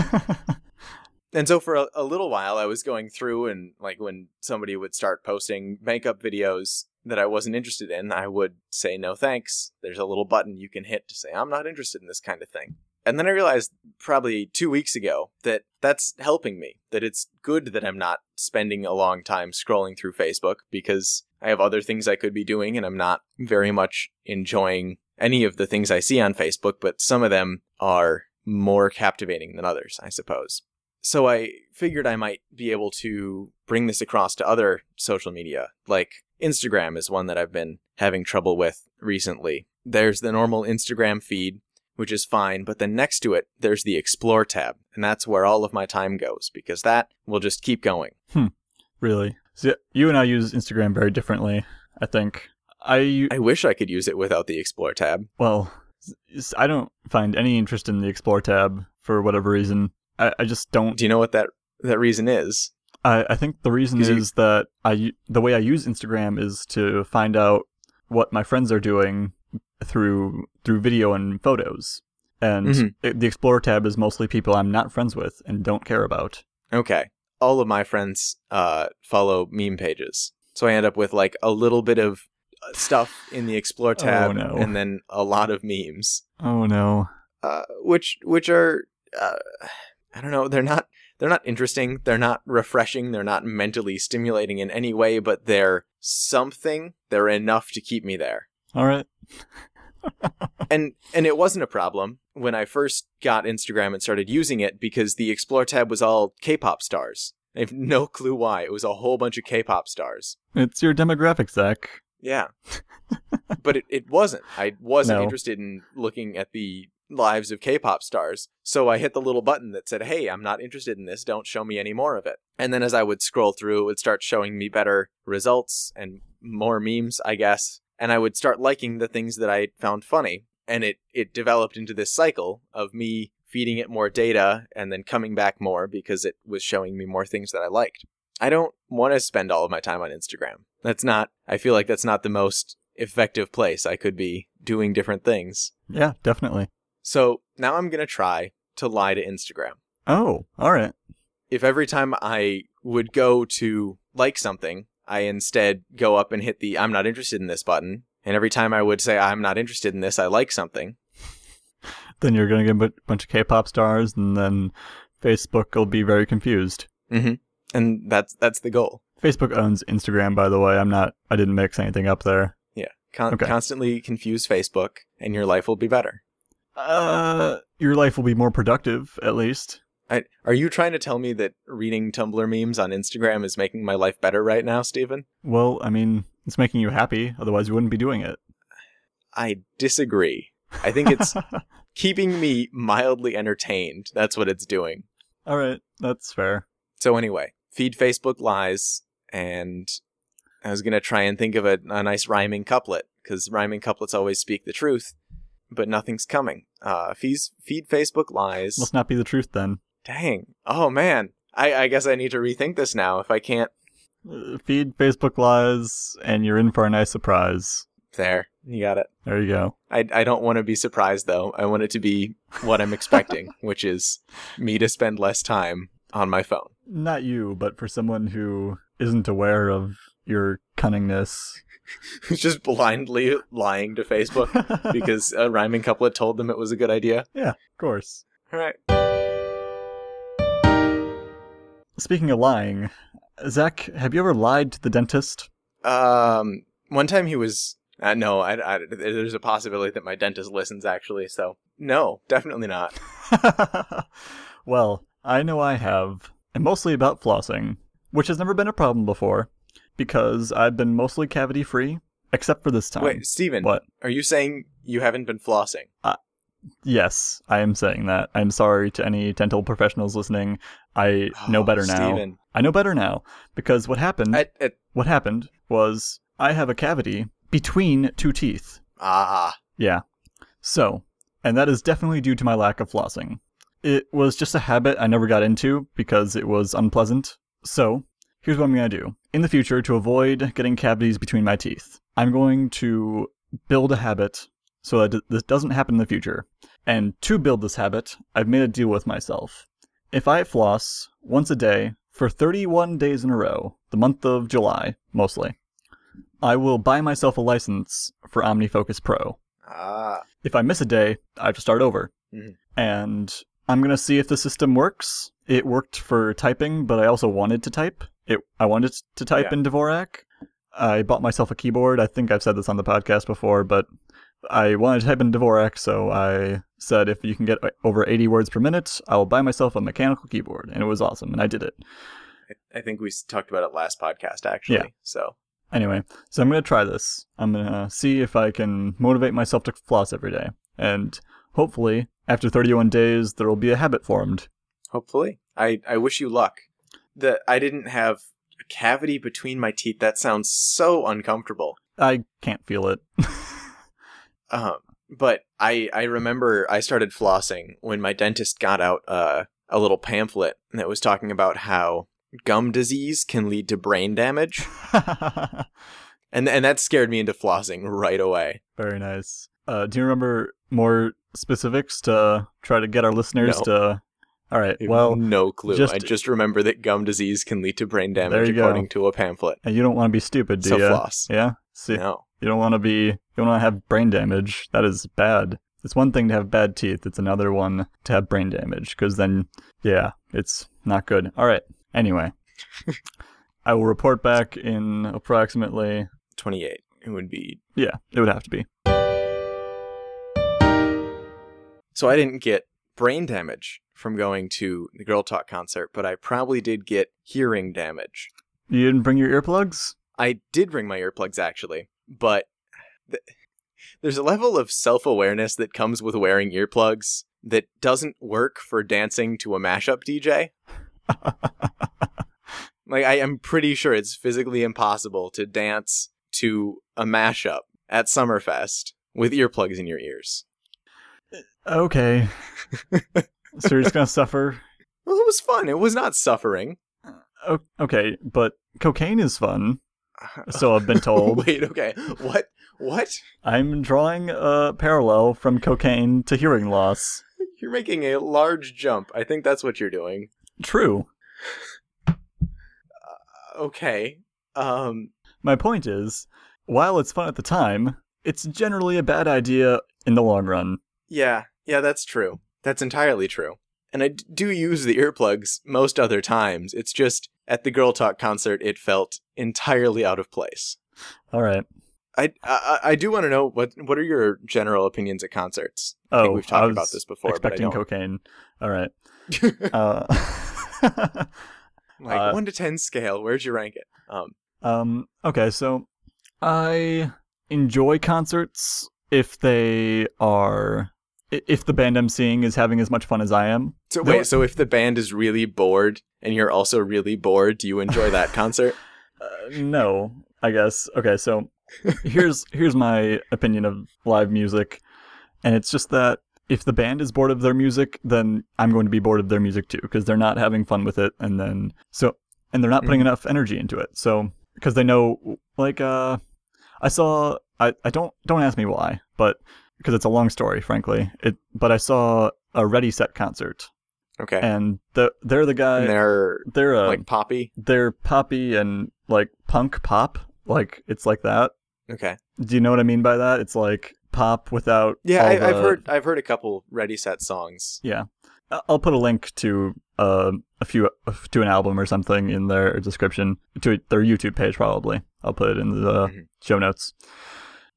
[laughs] and so for a, a little while, I was going through and like when somebody would start posting makeup videos that I wasn't interested in, I would say no thanks. There's a little button you can hit to say I'm not interested in this kind of thing. And then I realized probably two weeks ago that that's helping me, that it's good that I'm not spending a long time scrolling through Facebook because I have other things I could be doing and I'm not very much enjoying any of the things I see on Facebook, but some of them are more captivating than others, I suppose. So I figured I might be able to bring this across to other social media, like Instagram is one that I've been having trouble with recently. There's the normal Instagram feed, which is fine, but then next to it, there's the Explore tab, and that's where all of my time goes, because that will just keep going. Hmm. really. So you and I use Instagram very differently, I think. I I wish I could use it without the Explore tab. well, I don't find any interest in the Explore tab for whatever reason. I, I just don't. Do you know what that, that reason is? I, I think the reason 'Cause you- is that I the way I use Instagram is to find out what my friends are doing through through video and photos, and Mhm. it, the Explore tab is mostly people I'm not friends with and don't care about. Okay. All of my friends uh, follow meme pages. So I end up with like a little bit of stuff in the Explore tab no. and then a lot of memes. Oh no. uh, which which are uh, I don't know they're not they're not interesting they're not refreshing they're not mentally stimulating in any way but they're something they're enough to keep me there All right. [laughs] and and it wasn't a problem when I first got Instagram and started using it because the explore tab was all K-pop stars. I have no clue why. It was a whole bunch of K-pop stars. It's your demographic, Zach. Yeah. but it, it wasn't. I wasn't No. interested in looking at the lives of K-pop stars. So I hit the little button that said, "Hey, I'm not interested in this. Don't show me any more of it." And then as I would scroll through, it would start showing me better results and more memes, I guess. And I would start liking the things that I found funny. And it it developed into this cycle of me feeding it more data and then coming back more because it was showing me more things that I liked. I don't want to spend all of my time on Instagram. That's not, I feel like that's not the most effective place I could be doing different things. Yeah, definitely. So now I'm going to try to lie to Instagram. Oh, all right. If every time I would go to like something, I instead go up and hit the I'm not interested in this button, and every time I would say I'm not interested in this, I like something. [laughs] Then you're gonna get a bunch of K-pop stars, and then Facebook will be very confused. hmm And that's that's the goal. Facebook owns Instagram, by the way. I'm not. I didn't mix anything up there. Yeah. Con- Okay. Constantly confuse Facebook, and your life will be better. Uh, your life will be more productive, at least. I, are you trying to tell me that reading Tumblr memes on Instagram is making my life better right now, Stephen? Well, I mean, it's making you happy. Otherwise, you wouldn't be doing it. I disagree. I think it's [laughs] keeping me mildly entertained. That's what it's doing. all right. That's fair. So anyway, feed Facebook lies, and I was gonna try and think of a, a nice rhyming couplet because rhyming couplets always speak the truth, but nothing's coming. Uh, feed feed Facebook lies. Must not be the truth then. Dang. Oh man. I, I guess I need to rethink this now. If I can't, Uh, feed Facebook lies, and you're in for a nice surprise. there, you got it. There you go. I, I don't want to be surprised though. I want it to be what I'm expecting, [laughs] which is me to spend less time on my phone. Not you, but for someone who isn't aware of your cunningness. [laughs] Who's just blindly lying to Facebook [laughs] because a rhyming couplet told them it was a good idea. yeah, of course. All right. Speaking of lying, Zach, have you ever lied to the dentist? Um, one time he was. Uh, no, I, I, there's a possibility that my dentist listens actually. So no, definitely not. [laughs] well, I know I have, and mostly about flossing, which has never been a problem before, because I've been mostly cavity free, except for this time. Wait, Steven, What? are you saying you haven't been flossing? Yes, I am saying that. I'm sorry to any dental professionals listening. I know Oh, better now. Steven. I know better now because what happened? I, I, what happened was I have a cavity between two teeth. ah, Yeah. So, and that is definitely due to my lack of flossing. It was just a habit I never got into because it was unpleasant. So, here's what I'm going to do. In the future, to avoid getting cavities between my teeth, I'm going to build a habit so that this doesn't happen in the future. And to build this habit, I've made a deal with myself. If I floss once a day for 31 days in a row, the month of July, mostly, I will buy myself a license for OmniFocus Pro. ah. If I miss a day, I have to start over. Mhm. And I'm going to see if the system works. It worked for typing, but I also wanted to type. It I wanted to type Yeah. in Dvorak. I bought myself a keyboard. I think I've said this on the podcast before, but I wanted to type in Dvorak, so I said if you can get uh, over 80 words per minute, I will buy myself a mechanical keyboard. And it was awesome, and I did it. I, I think we talked about it last podcast actually. Yeah. So Anyway, so I'm going to try this. I'm going to see if I can motivate myself to floss every day. And hopefully, after 31 days, there will be a habit formed. hopefully, I I wish you luck. The I didn't have a cavity between my teeth. That sounds so uncomfortable. I can't feel it. Um, [laughs] but I I remember I started flossing when my dentist got out uh, a little pamphlet that was talking about how gum disease can lead to brain damage, [laughs] and and that scared me into flossing right away. Very nice. Uh, do you remember more specifics to try to get our listeners No. to. All right, well, no clue. just- I just remember that gum disease can lead to brain damage you go. according to a pamphlet. and you don't want to be stupid, do So you? floss. Yeah? See, No. you don't want to be. You don't want to have brain damage. That is bad. It's one thing to have bad teeth. It's another one to have brain damage. Because then, yeah, it's not good. All right. Anyway, [laughs] I will report back in approximately. 28. it would be. Yeah, it would have to be. So I didn't get brain damage from going to the Girl Talk concert, but I probably did get hearing damage. You didn't bring your earplugs? I did bring my earplugs actually, but th- there's a level of self awareness that comes with wearing earplugs that doesn't work for dancing to a mashup DJ. [laughs] like, I am pretty sure it's physically impossible to dance to a mashup at Summerfest with earplugs in your ears. Okay. [laughs] so you're just gonna suffer? Well, it was fun. It was not suffering. O- okay, but cocaine is fun. So I've been [laughs] told. Wait, okay. What? What? I'm drawing a parallel from cocaine to hearing loss. You're making a large jump. I think that's what you're doing. True. Okay. Um My point is, while it's fun at the time, it's generally a bad idea in the long run. Yeah, yeah, that's true. That's entirely true. And I d- do use the earplugs most other times. It's just at the Girl Talk concert it felt entirely out of place. All right. I I, I do want to know what what are your general opinions at concerts? I Oh, think we've talked I about this before, expecting but I cocaine. All right. [laughs] Uh, like [laughs] uh, one to ten scale, where'd you rank it? Um, um. Okay. So I enjoy concerts if they are i- if the band I'm seeing is having as much fun as I am. so wait, so if the band is really bored and you're also really bored, do you enjoy [laughs] that concert? Uh, no, I guess. Okay, so here's here's my opinion of live music, and it's just that if the band is bored of their music, then I'm going to be bored of their music too because they're not having fun with it, and then so and they're not putting enough energy into it. So because they know, like, uh, I saw I I don't don't ask me why, but because it's a long story, frankly. It but I saw a Ready Set concert, Okay, and the they're the guy. and they're they're a, like poppy. they're poppy and like punk pop like it's like that Okay, do you know what i mean by that it's like pop without yeah, I, I've heard I've heard a couple Ready Set songs. yeah i'll put a link to uh, a few to an album or something in their description to their youtube page probably i'll put it in the Mhm. show notes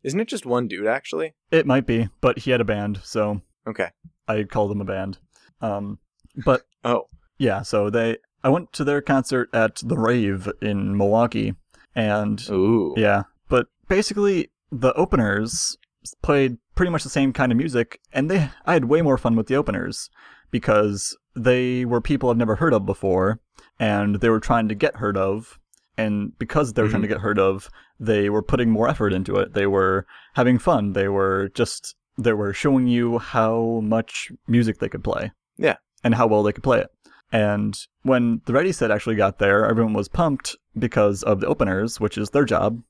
Isn't it just one dude actually? it might be but he had a band so Okay. i call them a band um but [laughs] Oh, yeah so they i went to their concert at the rave in milwaukee and ooh, Yeah, but basically the openers played pretty much the same kind of music, and they I had way more fun with the openers because they were people I've never heard of before, and they were trying to get heard of, and because they were trying to get heard of, they were putting more effort into it. They were having fun. They were just they were showing you how much music they could play. Yeah. and how well they could play it. And when the Ready Set actually got there, everyone was pumped because of the openers, which is their job.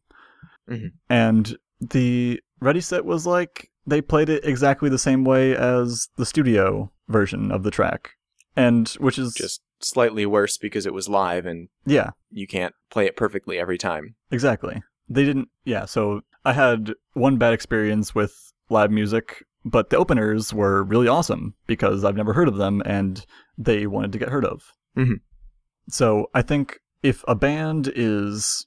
Mhm. And the Ready Set was like they played it exactly the same way as the studio version of the track, and which is just slightly worse because it was live and yeah, you can't play it perfectly every time. exactly. They didn't. Yeah, so I had one bad experience with live music, but the openers were really awesome because I've never heard of them and they wanted to get heard of. Mhm. So I think if a band is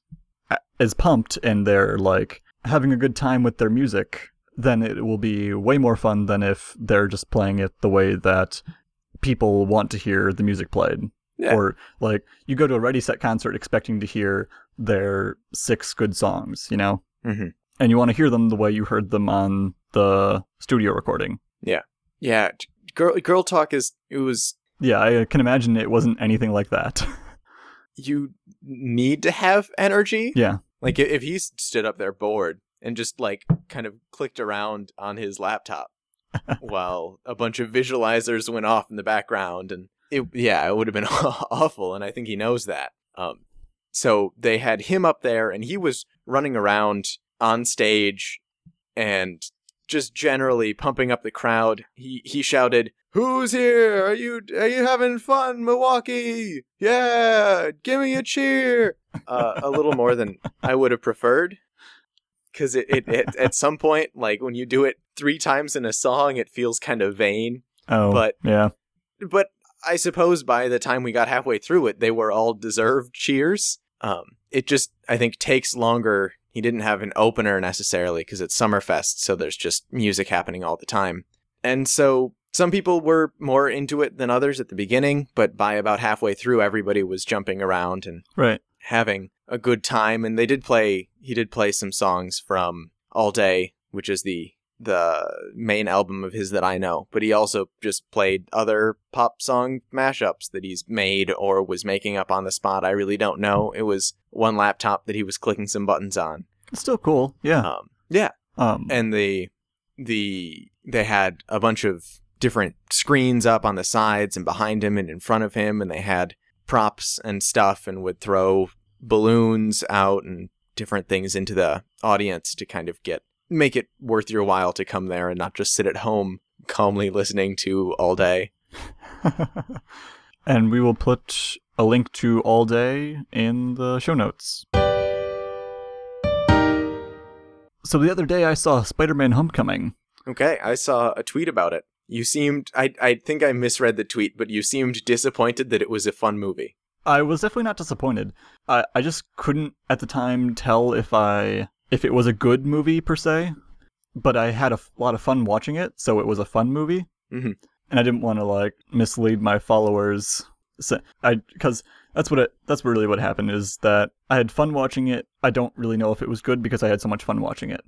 is pumped and they're like having a good time with their music, then it will be way more fun than if they're just playing it the way that people want to hear the music played. Yeah. Or like you go to a Ready Set concert expecting to hear their six good songs, you know, hmm and you want to hear them the way you heard them on the studio recording. Yeah, yeah. girl, girl talk is it was Yeah, I can imagine it wasn't anything like that. [laughs] you need to have energy. yeah, Like if he stood up there bored and just like kind of clicked around on his laptop [laughs] while a bunch of visualizers went off in the background and it yeah, it would have been [laughs] awful and I think he knows that. Um so they had him up there and he was running around on stage and just generally pumping up the crowd. He he shouted, "Who's here? Are you are you having fun, Milwaukee? Yeah, give me a cheer!" Uh, a little more than I would have preferred, because it, it, it at [laughs] some point, like when you do it three times in a song, it feels kind of vain. oh, But- yeah, But I suppose by the time we got halfway through it, they were all deserved cheers. Um, it just I think takes longer he didn't have an opener necessarily because it's Summerfest, so there's just music happening all the time. And so some people were more into it than others at the beginning, but by about halfway through, everybody was jumping around and Right. Having a good time. And they did play, he did play some songs from All Day, which is the the main album of his that I know, but he also just played other pop song mashups that he's made or was making up on the spot. I really don't know. It was one laptop that he was clicking some buttons on. It's still cool. Yeah. Um, yeah, Um, and the the they had a bunch of different screens up on the sides and behind him and in front of him and they had props and stuff and would throw balloons out and different things into the audience to kind of get make it worth your while to come there and not just sit at home calmly listening to all day. [laughs] and we will put a link to All Day in the show notes. So the other day I saw Spider-Man Homecoming. Okay, I saw a tweet about it. You seemed I I think I misread the tweet, but you seemed disappointed that it was a fun movie. I was definitely not disappointed. I I just couldn't at the time tell if I if it was a good movie per se, but I had a f- lot of fun watching it, so it was a fun movie. Mhm. And I didn't want to like mislead my followers. So I because that's what it that's really what happened is that I had fun watching it. I don't really know if it was good because I had so much fun watching it.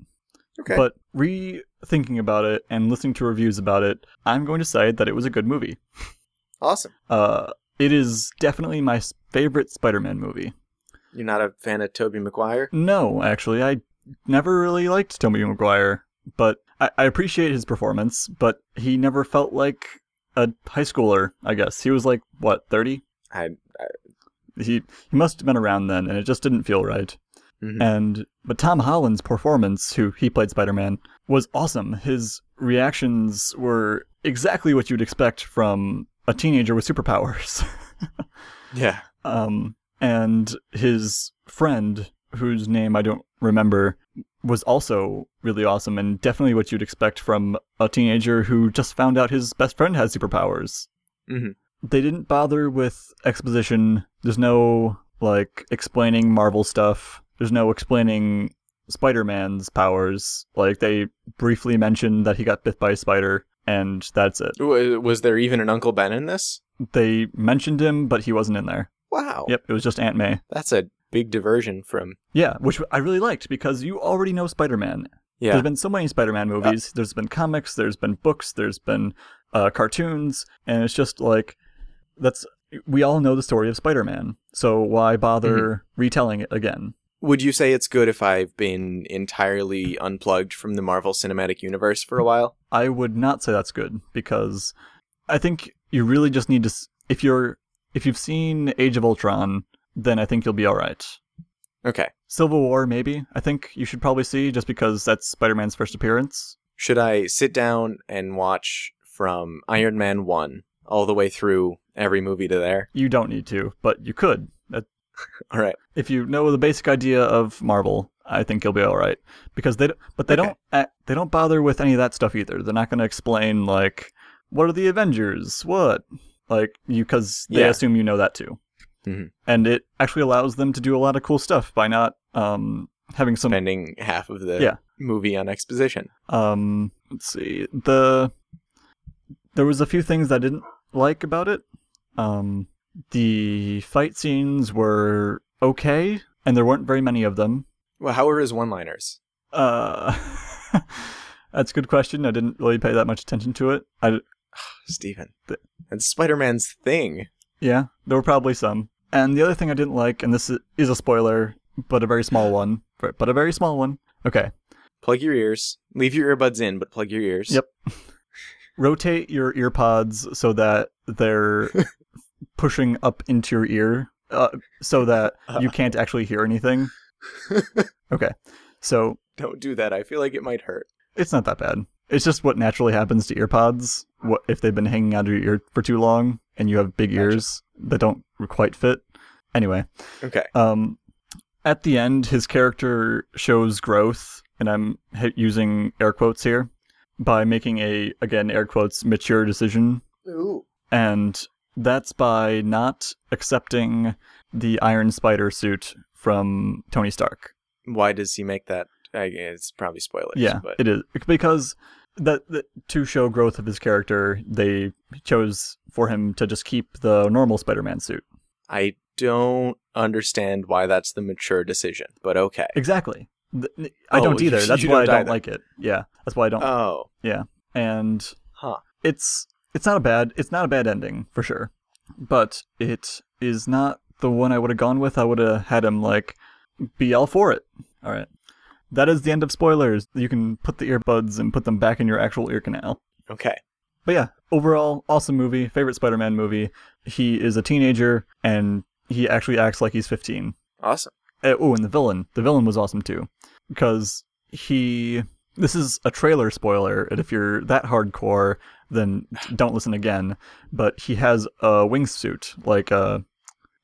Okay. But rethinking about it and listening to reviews about it, I'm going to say that it was a good movie. awesome. Uh, it is definitely my favorite Spider-Man movie. You're not a fan of Tobey Maguire? No, actually, I never really liked Tobey Maguire, but I, I appreciate his performance. But he never felt like a high schooler. I guess he was like what thirty. I, I He he must have been around then, and it just didn't feel right. Mhm. And but Tom Holland's performance, who he played Spider-Man, was awesome. His reactions were exactly what you'd expect from a teenager with superpowers. [laughs] yeah. um, and his friend, whose name I don't remember, was also really awesome and definitely what you'd expect from a teenager who just found out his best friend has superpowers. Mhm. They didn't bother with exposition. There's no like explaining Marvel stuff. There's no explaining Spider-Man's powers. Like they briefly mentioned that he got bit by a spider and that's it. Was there even an Uncle Ben in this? They mentioned him but he wasn't in there. Wow. Yep, it was just Aunt May. That's a big diversion from. Yeah, which I really liked because you already know Spider-Man. Yeah. There's been so many Spider-Man movies. There's been comics. There's been books. There's been uh, cartoons, and it's just like that's we all know the story of Spider-Man. So why bother Mm-hmm. retelling it again? Would you say it's good if I've been entirely unplugged from the Marvel Cinematic Universe for a while? I would not say that's good because I think you really just need to. If you're if you've seen Age of Ultron, then I think you'll be all right. Okay. Civil War, maybe. I think you should probably see just because that's Spider-Man's first appearance. Should I sit down and watch from Iron Man 1 all the way through every movie to there? You don't need to, but you could. [laughs] All right. if you know the basic idea of Marvel, I think you'll be all right. Because they, but they Okay. don't, they don't bother with any of that stuff either. They're not going to explain like, what are the Avengers? What, like you, because they Yeah. assume you know that too. Mhm. And it actually allows them to do a lot of cool stuff by not um having some Spending half of the Yeah. movie on exposition. um let's see the there was a few things I didn't like about it. Um the fight scenes were okay and there weren't very many of them. Well, how are his one liners? Uh [laughs] That's a good question. I didn't really pay that much attention to it. I [sighs] Steven. The- That's Spider Man's thing. yeah, there were probably some. And the other thing I didn't like and this is a spoiler, but a very small one, but but a very small one. Okay. Plug your ears. Leave your earbuds in, but plug your ears. Yep. [laughs] rotate your ear pods so that they're [laughs] pushing up into your ear uh, so [laughs] that you can't actually hear anything. [laughs] Okay. So Don't do that. I feel like it might hurt. it's not that bad. It's just what naturally happens to ear pods what if they've been hanging out of your ear for too long and you have big Gotcha. ears that don't quite fit. Anyway, Okay. um at the end his character shows growth and I'm h- using air quotes here by making a again air quotes mature decision Ooh. and that's by not accepting the Iron Spider suit from Tony Stark. why does he make that? I it's probably spoilers. Yeah, but it is because that, that to show growth of his character, they chose for him to just keep the normal Spider-Man suit. I don't understand why that's the mature decision. But okay. Exactly. I Oh, don't either. That's why I don't don't either. like it. Yeah, that's why I don't. Oh, Yeah. and huh. it's it's not a bad it's not a bad ending for sure, but it is not the one I would have gone with. I would have had him like be all for it. All right. That is the end of spoilers. You can put the earbuds and put them back in your actual ear canal. Okay. But yeah, overall, awesome movie. Favorite Spider Man movie. He is a teenager and he actually acts like he's 15. Awesome. Uh, oh, and the villain. The villain was awesome too. Because he. This is a trailer spoiler, and if you're that hardcore, then don't listen again. But he has a wingsuit. Like, uh.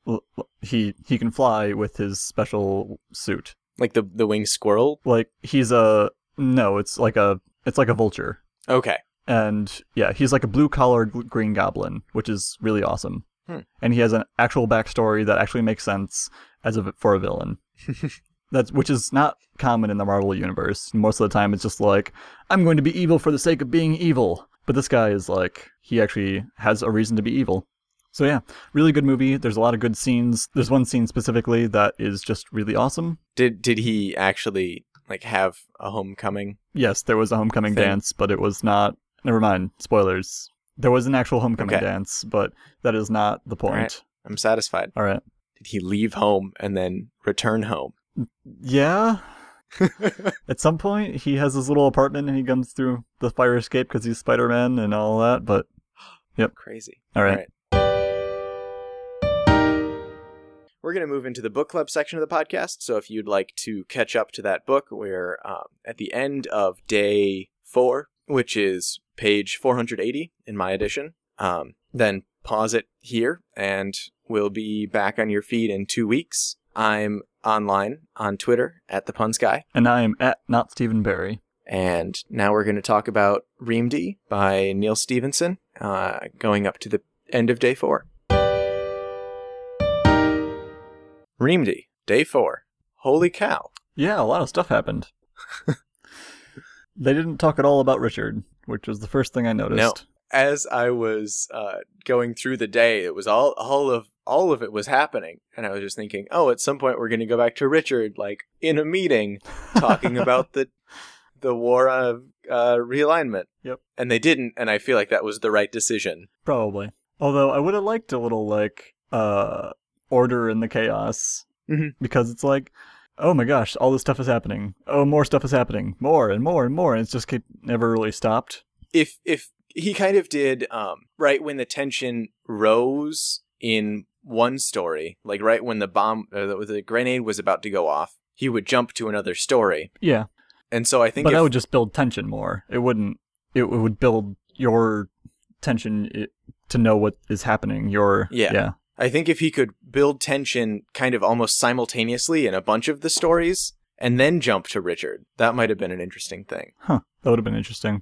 l- l- He he can fly with his special suit. Like the the winged squirrel. Like he's a no, it's like a it's like a vulture. Okay. and yeah, he's like a blue collared green goblin, which is really awesome. Hmm. And he has an actual backstory that actually makes sense as a for a villain. [laughs] That's which is not common in the Marvel universe. Most of the time, it's just like I'm going to be evil for the sake of being evil. But this guy is like he actually has a reason to be evil. So yeah, really good movie. There's a lot of good scenes. There's one scene specifically that is just really awesome. Did did he actually like have a homecoming? Yes, there was a homecoming Thing. dance, but it was not. Never mind. Spoilers. There was an actual homecoming Okay. dance, but that is not the point. Alright. I'm satisfied. All right. Did he leave home and then return home? Yeah. [laughs] At some point, he has his little apartment and he comes through the fire escape because he's Spider Man and all that. But [gasps] yep, Crazy. all right. We're going to move into the book club section of the podcast. So if you'd like to catch up to that book, we're um, at the end of day four, which is page 480 in my edition. Um, then pause it here and we'll be back on your feed in two weeks. I'm online on Twitter at the Puns Guy. and I am at not Stephen Barry. And now we're going to talk about Reamde by Neal Stephenson, uh, going up to the end of day four. Reamde, day four. Holy cow. Yeah, a lot of stuff happened. [laughs] they didn't talk at all about Richard, which was the first thing I noticed. As I was uh, going through the day, it was all all of all of it was happening, and I was just thinking, oh, at some point we're going to go back to Richard, like in a meeting, talking about the [laughs] the war of uh, realignment. Yep. And they didn't, and I feel like that was the right decision. Probably. Although I would have liked a little like uh order in the chaos Mhm. because it's like, oh my gosh, all this stuff is happening. Oh, more stuff is happening. More and more and more. And it's just never really stopped. if if he kind of did um right when the tension rose in one story like right when the bomb uh, the, the grenade was about to go off he would jump to another story Yeah, and so i think but if, that would just build tension more. It wouldn't. It would build your tension to know what is happening. Your Yeah. yeah. i think if he could build tension kind of almost simultaneously in a bunch of the stories and then jump to richard that might have been an interesting thing Huh. That would have been interesting.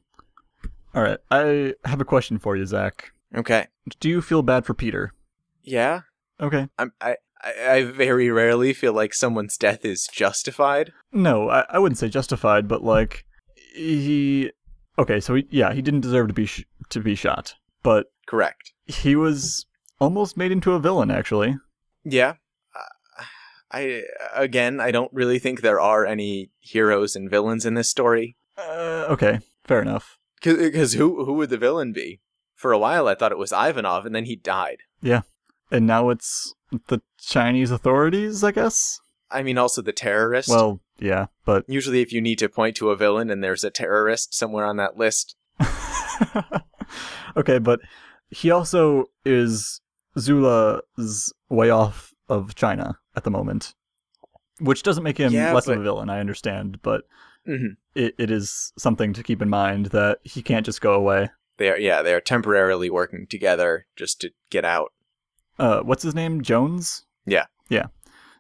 All right, I have a question for you, Zach. okay Do you feel bad for Peter? yeah Okay. I'm, I I I very rarely feel like someone's death is justified. No, I, I wouldn't say justified, but like he. Okay, so he, yeah, he didn't deserve to be sh- to be shot, but Correct. he was almost made into a villain. Actually, Yeah. Uh, I again, I don't really think there are any heroes and villains in this story. uh, okay, fair enough. Because who who would the villain be? For a while, I thought it was Ivanov, and then he died. Yeah, and now it's the Chinese authorities, I guess. I mean, also the terrorist. Well, yeah, but usually, if you need to point to a villain and there's a terrorist somewhere on that list, [laughs] okay, but he also is Zula's way off of China at the moment, which doesn't make him Yeah, less of a villain. I understand, but Mhm. it, it is something to keep in mind that he can't just go away. they are yeah they are temporarily working together just to get out. Uh, what's his name? Jones. Yeah. Yeah.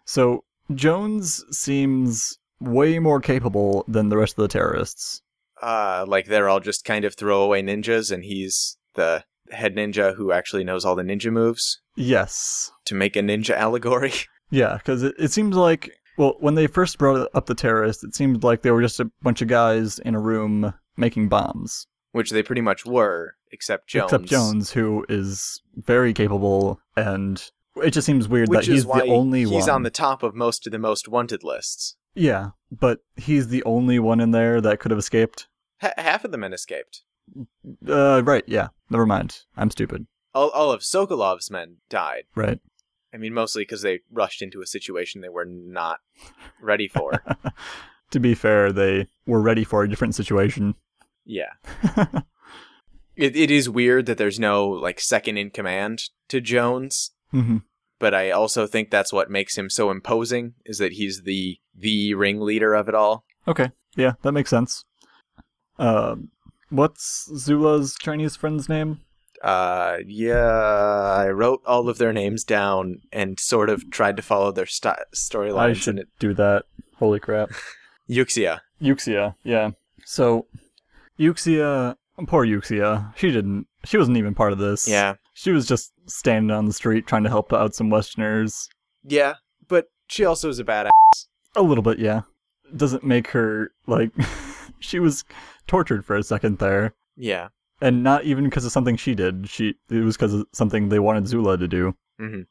So Jones seems way more capable than the rest of the terrorists. Uh, like they're all just kind of throwaway ninjas, and he's the head ninja who actually knows all the ninja moves Yes. to make a ninja [laughs] allegory. Yeah, because it, it seems like Well, when they first brought up the terrorists, it seemed like they were just a bunch of guys in a room making bombs. Which they pretty much were, except Jones. Except Jones, who is very capable, and it just seems weird Which that he's the only he's one. He's on the top of most of the most wanted lists. Yeah, but he's the only one in there that could have escaped. H- half of the men escaped. Uh, right, yeah. Never mind. I'm stupid. All, all of Sokolov's men died. Right. I mean, mostly because they rushed into a situation they were not ready for. [laughs] To be fair, they were ready for a different situation. yeah. [laughs] It, it is weird that there's no, like, second in command to Jones, hmm but I also think that's what makes him so imposing, is that he's the the ringleader of it all. Okay. Yeah, that makes sense. Um, what's Zula's Chinese friend's name? Uh, yeah, I wrote all of their names down and sort of tried to follow their st- I storylines. And should it, do that. Holy crap. [laughs] Yuxia. Euxia, yeah. So, Yuxia, poor Yuxia, she didn't, she wasn't even part of this. Yeah, She was just standing on the street trying to help out some Westerners. yeah, but she also is a badass. A little bit, yeah. Doesn't make her, like, [laughs] she was tortured for a second there. Yeah. And not even because of something she did. She It was because of something they wanted Zula to do. hmm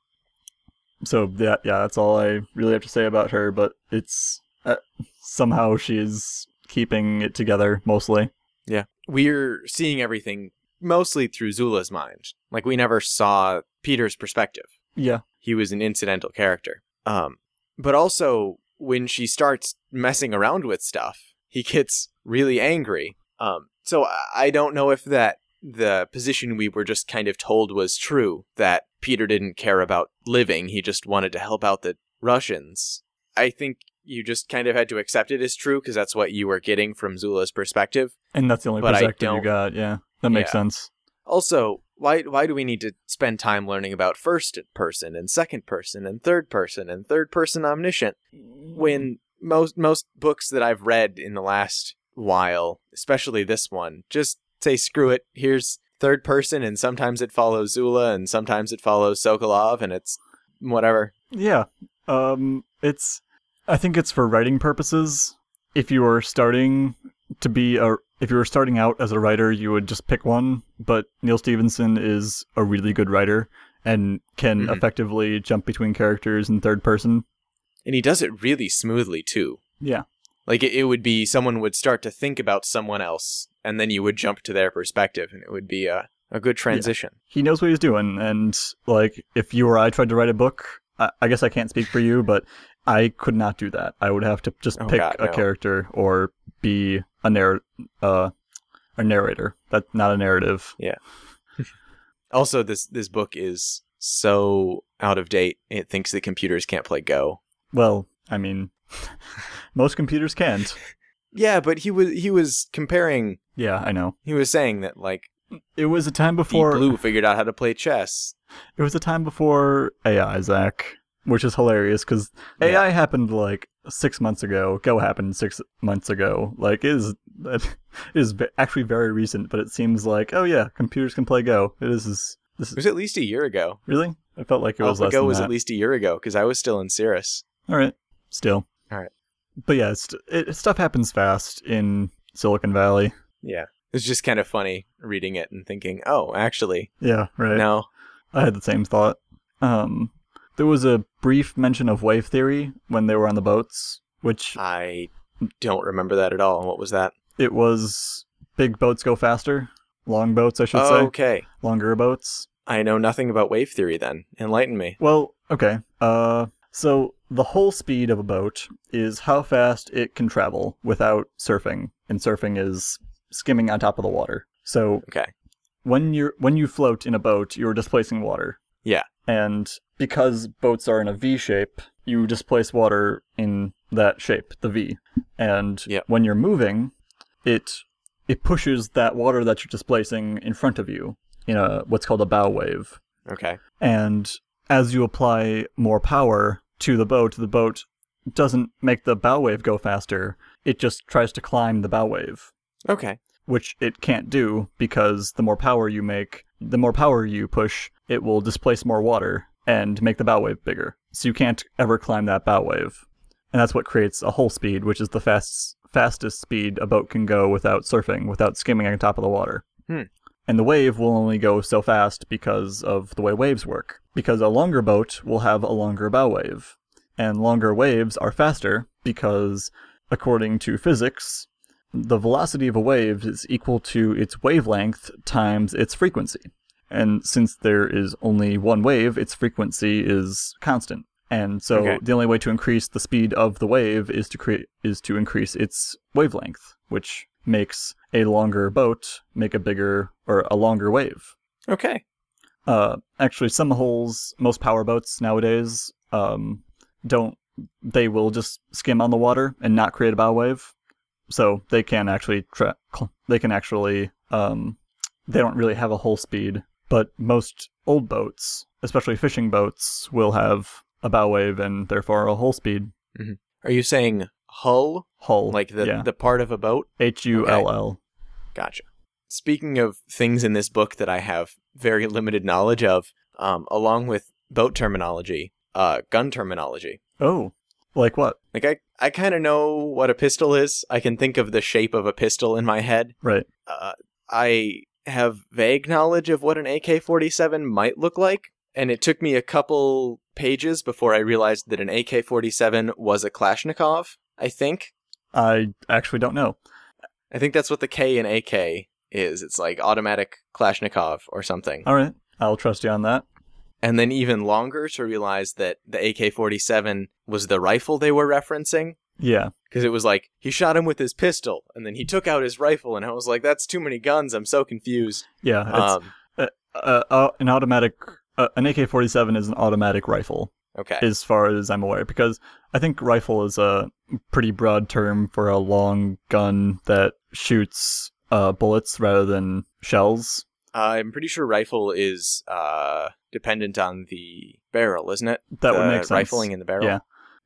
So, yeah, yeah, that's all I really have to say about her, but it's, uh, somehow she's keeping it together, mostly. Yeah. We're seeing everything mostly through Zula's mind. Like we never saw Peter's perspective. Yeah. He was an incidental character. Um, but also when she starts messing around with stuff, he gets really angry. Um, so I- don't know if that the position we were just kind of told was true that Peter didn't care about living, he just wanted to help out the Russians. I think you just kind of had to accept it as true because that's what you were getting from Zula's perspective. And that's the only But perspective you got, yeah. That makes Yeah. sense. Also, why why do we need to spend time learning about first person and second person and third person and third person omniscient when most most books that I've read in the last while, especially this one, just say screw it. Here's third person and sometimes it follows Zula and sometimes it follows Sokolov and it's whatever. Yeah. Um it's I think it's for writing purposes. If you were starting to be a if you were starting out as a writer, you would just pick one, but Neal Stephenson is a really good writer and can Mhm. effectively jump between characters in third person. And he does it really smoothly too. Yeah. Like it, it would be someone would start to think about someone else and then you would jump to their perspective and it would be a, a good transition. He knows what he's doing and like if you or I tried to write a book, I, I guess I can't speak for you, but I could not do that. I would have to just Oh, pick God, a no. character or be a narr- uh a narrator. That's not a narrative. Yeah [laughs] also, this this book is so out of date. It thinks that computers can't play Go. Well, I mean, [laughs] most computers can't. Yeah, but he was he was comparing. Yeah, I know. He was saying that like It was a time Deep before. Blue figured out how to play chess. It was a time before AI, Zach, which is hilarious because Yeah. AI happened like six months ago. Go happened six months ago. Like it is, it is actually very recent, but it seems like oh yeah, computers can play Go. It is. is this It is was at least a year ago. really. I felt like it was less than was that. at least a year ago because I was still in Cirrus. All right, still. All right. But yeah, it, stuff happens fast in Silicon Valley. Yeah, it's just kind of funny reading it and thinking, oh, actually, Yeah, right. no. I had the same thought. Um, there was a brief mention of wave theory when they were on the boats, which I don't remember that at all. What was that? it was big boats go faster, long boats, I should say, okay, longer boats. I know nothing about wave theory. Then enlighten me. Well, okay. Uh, so the whole speed of a boat is how fast it can travel without surfing, and surfing is skimming on top of the water. So Okay. when you're when you float in a boat, you're displacing water. Yeah. And because boats are in a V shape, you displace water in that shape, the V. And Yep. when you're moving, it it pushes that water that you're displacing in front of you in a what's called a bow wave. Okay. And as you apply more power to the boat, the boat doesn't make the bow wave go faster. It just tries to climb the bow wave Okay. which it can't do because the more power you make, the more power you push, it will displace more water and make the bow wave bigger. So you can't ever climb that bow wave. and that's what creates a hull speed, which is the fast, fastest speed a boat can go without surfing, without skimming on top of the water. Hmm. And the wave will only go so fast because of the way waves work. Because a longer boat will have a longer bow wave. And longer waves are faster because, according to physics, the velocity of a wave is equal to its wavelength times its frequency. And since there is only one wave, its frequency is constant. And so Okay. the only way to increase the speed of the wave is to create is to increase its wavelength, which makes a longer boat make a bigger or a longer wave. Okay. Uh, actually, some hulls, most power boats nowadays, um, don't. They will just skim on the water and not create a bow wave, so they can actually tra- they can actually um, they don't really have a hull speed. But most old boats, especially fishing boats, will have a bow wave and therefore a hull speed. Mm-hmm. Are you saying hull, Hull, like the yeah, the part of a boat? H U L L. Gotcha. Speaking of things in this book that I have very limited knowledge of, um, along with boat terminology, uh, gun terminology. Oh, like what? Like I, I kind of know what a pistol is. I can think of the shape of a pistol in my head. Right. Uh, I have vague knowledge of what an AK-47 might look like, and it took me a couple pages before I realized that an AK-47 was a Kalashnikov. I think. I actually don't know. I think that's what the K in AK is. It's like automatic Kalashnikov or something. All right, I'll trust you on that. And then even longer to realize that the AK 47 was the rifle they were referencing. Yeah. Because it was like, he shot him with his pistol, and then he took out his rifle, and I was like, that's too many guns. I'm so confused. Yeah. Um, uh, uh, an automatic, uh, an AK-47 is an automatic rifle, okay. as far as I'm aware, because I think rifle is a pretty broad term for a long gun that shoots uh, bullets rather than shells. I'm pretty sure rifle is uh, dependent on the barrel, isn't it? That would make sense. Rifling in the barrel? Yeah.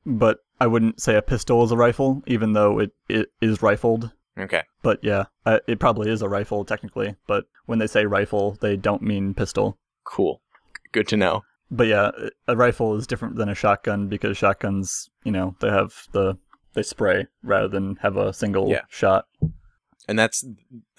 But I wouldn't say a pistol is a rifle, even though it, it is rifled. Okay. But yeah, uh, it probably is a rifle technically. But when they say rifle, they don't mean pistol. Cool. Good to know. But yeah, a rifle is different than a shotgun because shotguns, you know, they have the they spray rather than have a single Yeah. shot. And that's,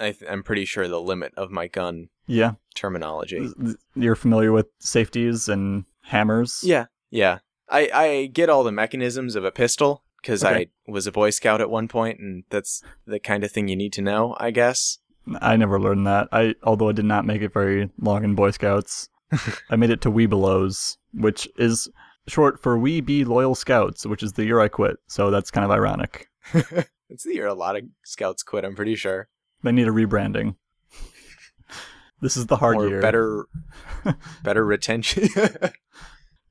I th- I'm pretty sure, the limit of my gun Yeah, terminology. you're familiar with safeties and hammers. Yeah, yeah. I I get all the mechanisms of a pistol because Okay. I was a Boy Scout at one point, and that's the kind of thing you need to know, I guess. I never learned that. I although I did not make it very long in Boy Scouts. [laughs] I made it to Webelos, which is short for We Be Loyal Scouts, which is the year I quit. So that's kind of ironic. [laughs] It's the year a lot of scouts quit. I'm pretty sure. They need a rebranding. [laughs] this is the hard or year. better, better retention.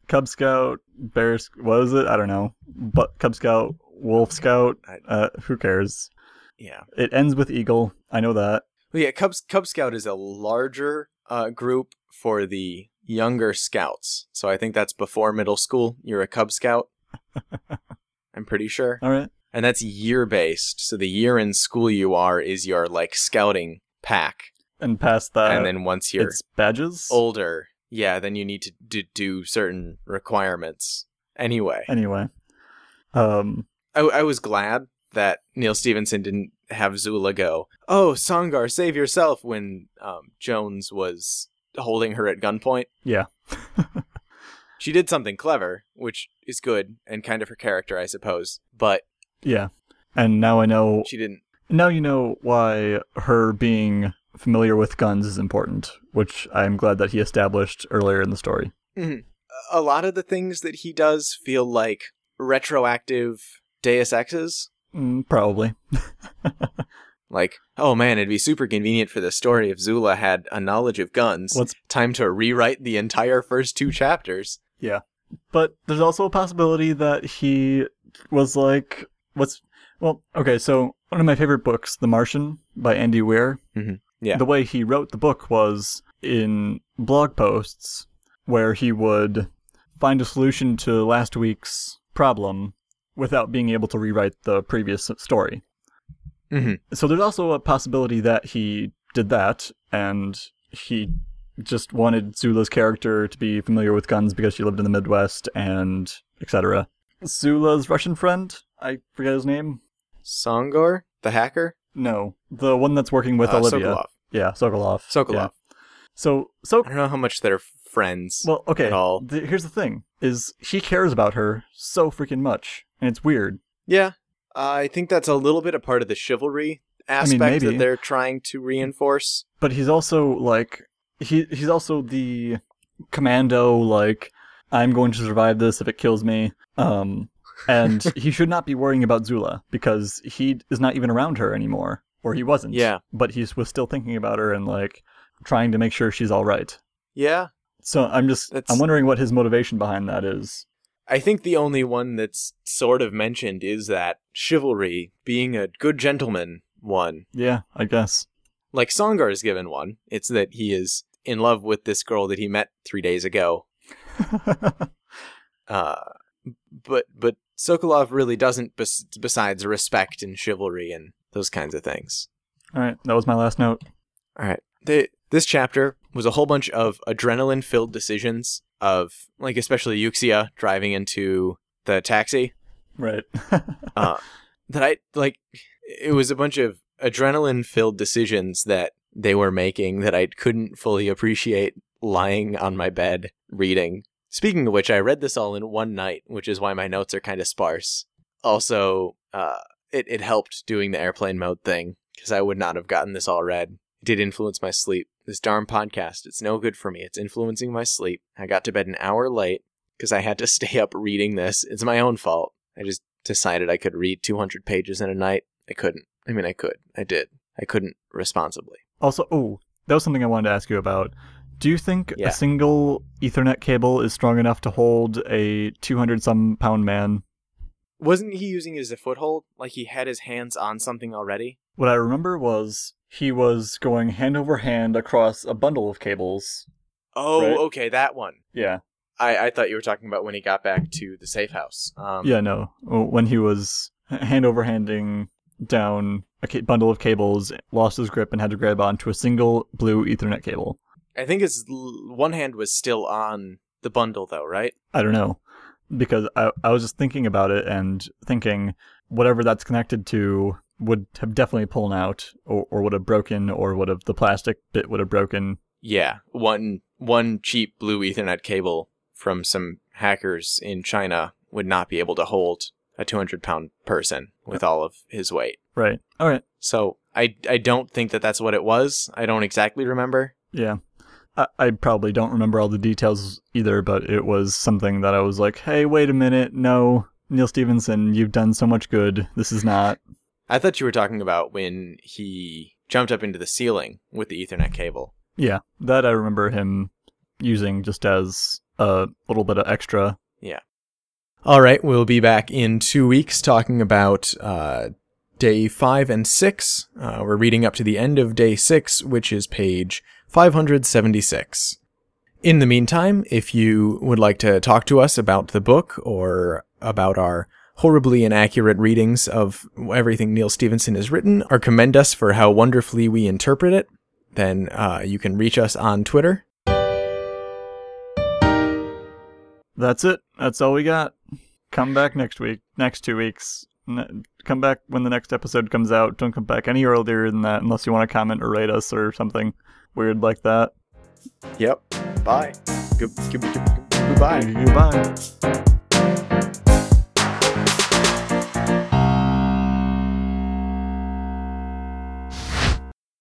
Cub Scout, Bear, what is it? I don't know. But Cub Scout, Wolf Scout, uh, who cares? yeah. It ends with Eagle. I know that. Well, yeah. Cub Cub Scout is a larger uh, group for the younger scouts, so I think that's before middle school. You're a Cub Scout. [laughs] I'm pretty sure. All right. and that's year based. So the year in school you are is your like scouting pack, And past that, and then once you're it's badges. older, yeah, then you need to do, do certain requirements. Anyway, Anyway, um, I, I was glad that Neal Stephenson didn't have Zula go, "Oh, Csongor, save yourself!" when um, Jones was holding her at gunpoint. yeah, [laughs] She did something clever, which is good and kind of her character, I suppose. But yeah. And now I know. she didn't. Now you know why her being familiar with guns is important, which I'm glad that he established earlier in the story. a lot of the things that he does feel like retroactive Deus Exes. Mm, probably. [laughs] Like, oh man, it'd be super convenient for the story if Zula had a knowledge of guns. What's Time to rewrite the entire first two chapters. Yeah. But there's also a possibility that he was like, what's, well, okay, so one of my favorite books, The Martian by Andy Weir. Mhm. Yeah. The way he wrote the book was in blog posts where he would find a solution to last week's problem without being able to rewrite the previous story. Mhm. So there's also a possibility that he did that and he just wanted Zula's character to be familiar with guns because she lived in the Midwest and etc. Zula's Russian friend. I forget his name. Csongor, the hacker. No, the one that's working with Uh, Olivia. Sokolov. Yeah, Sokolov. Sokolov. Yeah. So, so I don't know how much they're friends. well, okay. at all. th- here's the thing: is he cares about her so freaking much, and it's weird. yeah, I think that's a little bit a part of the chivalry aspect maybe. that they're trying to reinforce. But he's also like he he's also the commando. Like I'm going to survive this if it kills me. Um, and [laughs] he should not be worrying about Zula because he is not even around her anymore, or he wasn't. Yeah. But he was still thinking about her and like trying to make sure she's all right. Yeah, So I'm just That's- I'm wondering what his motivation behind that is. I think the only one that's sort of mentioned is that chivalry, being a good gentleman, one. Yeah, I guess. Like Csongor is given one. It's that he is in love with this girl that he met three days ago. [laughs] Uh, but but Sokolov really doesn't. Bes- besides respect and chivalry and those kinds of things. all right, that was my last note. All right. The, this chapter was a whole bunch of adrenaline filled decisions of, like, especially Yuxia driving into the taxi. Right. [laughs] Uh, that I, like, it was a bunch of adrenaline filled decisions that they were making that I couldn't fully appreciate lying on my bed reading. Speaking of which, I read this all in one night, which is why my notes are kind of sparse. Also, uh, it, it helped doing the airplane mode thing because I would not have gotten this all read. Did influence my sleep. This darn podcast, it's no good for me. It's influencing my sleep. I got to bed an hour late because I had to [laughs] stay up reading this. It's my own fault. I just decided I could read 200 pages in a night. I couldn't. I mean, I could. I did. I couldn't responsibly. Also, oh, that was something I wanted to ask you about. Do you think Yeah. a single Ethernet cable is strong enough to hold a 200 some pound man? Wasn't he using it as a foothold? Like he had his hands on something already? What I remember was he was going hand over hand across a bundle of cables. Oh, Right. okay, that one. Yeah. I, I thought you were talking about when he got back to the safe house. Um, Yeah, no. When he was hand over handing down a bundle of cables, lost his grip, and had to grab onto a single blue Ethernet cable. I think his l- one hand was still on the bundle, though, right? I don't know. Because I, I was just thinking about it and thinking whatever that's connected to would have definitely pulled out or, or would have broken or would have the plastic bit would have broken. Yeah, one one cheap blue Ethernet cable from some hackers in China would not be able to hold a 200 pound person with all of his weight. Right. All right. So I I don't think that that's what it was. I don't exactly remember. Yeah. I, I probably don't remember all the details either, but it was something that I was like, hey, wait a minute. No, Neal Stephenson, you've done so much good. This is not. I thought you were talking about when he jumped up into the ceiling with the Ethernet cable. Yeah. That I remember him using just as a little bit of extra. Yeah. All right, we'll be back in two weeks talking about uh, day five and six. Uh, we're reading up to the end of day six, which is page 576. In the meantime, if you would like to talk to us about the book or about our horribly inaccurate readings of everything Neal Stephenson has written, or commend us for how wonderfully we interpret it, then uh, you can reach us on Twitter That's it. That's all we got. Come back next week. Next two weeks. N- come back when the next episode comes out. Don't come back any earlier than that unless you want to comment or rate us or something weird like that. Yep. Bye. Good, good, good, goodbye. Goodbye.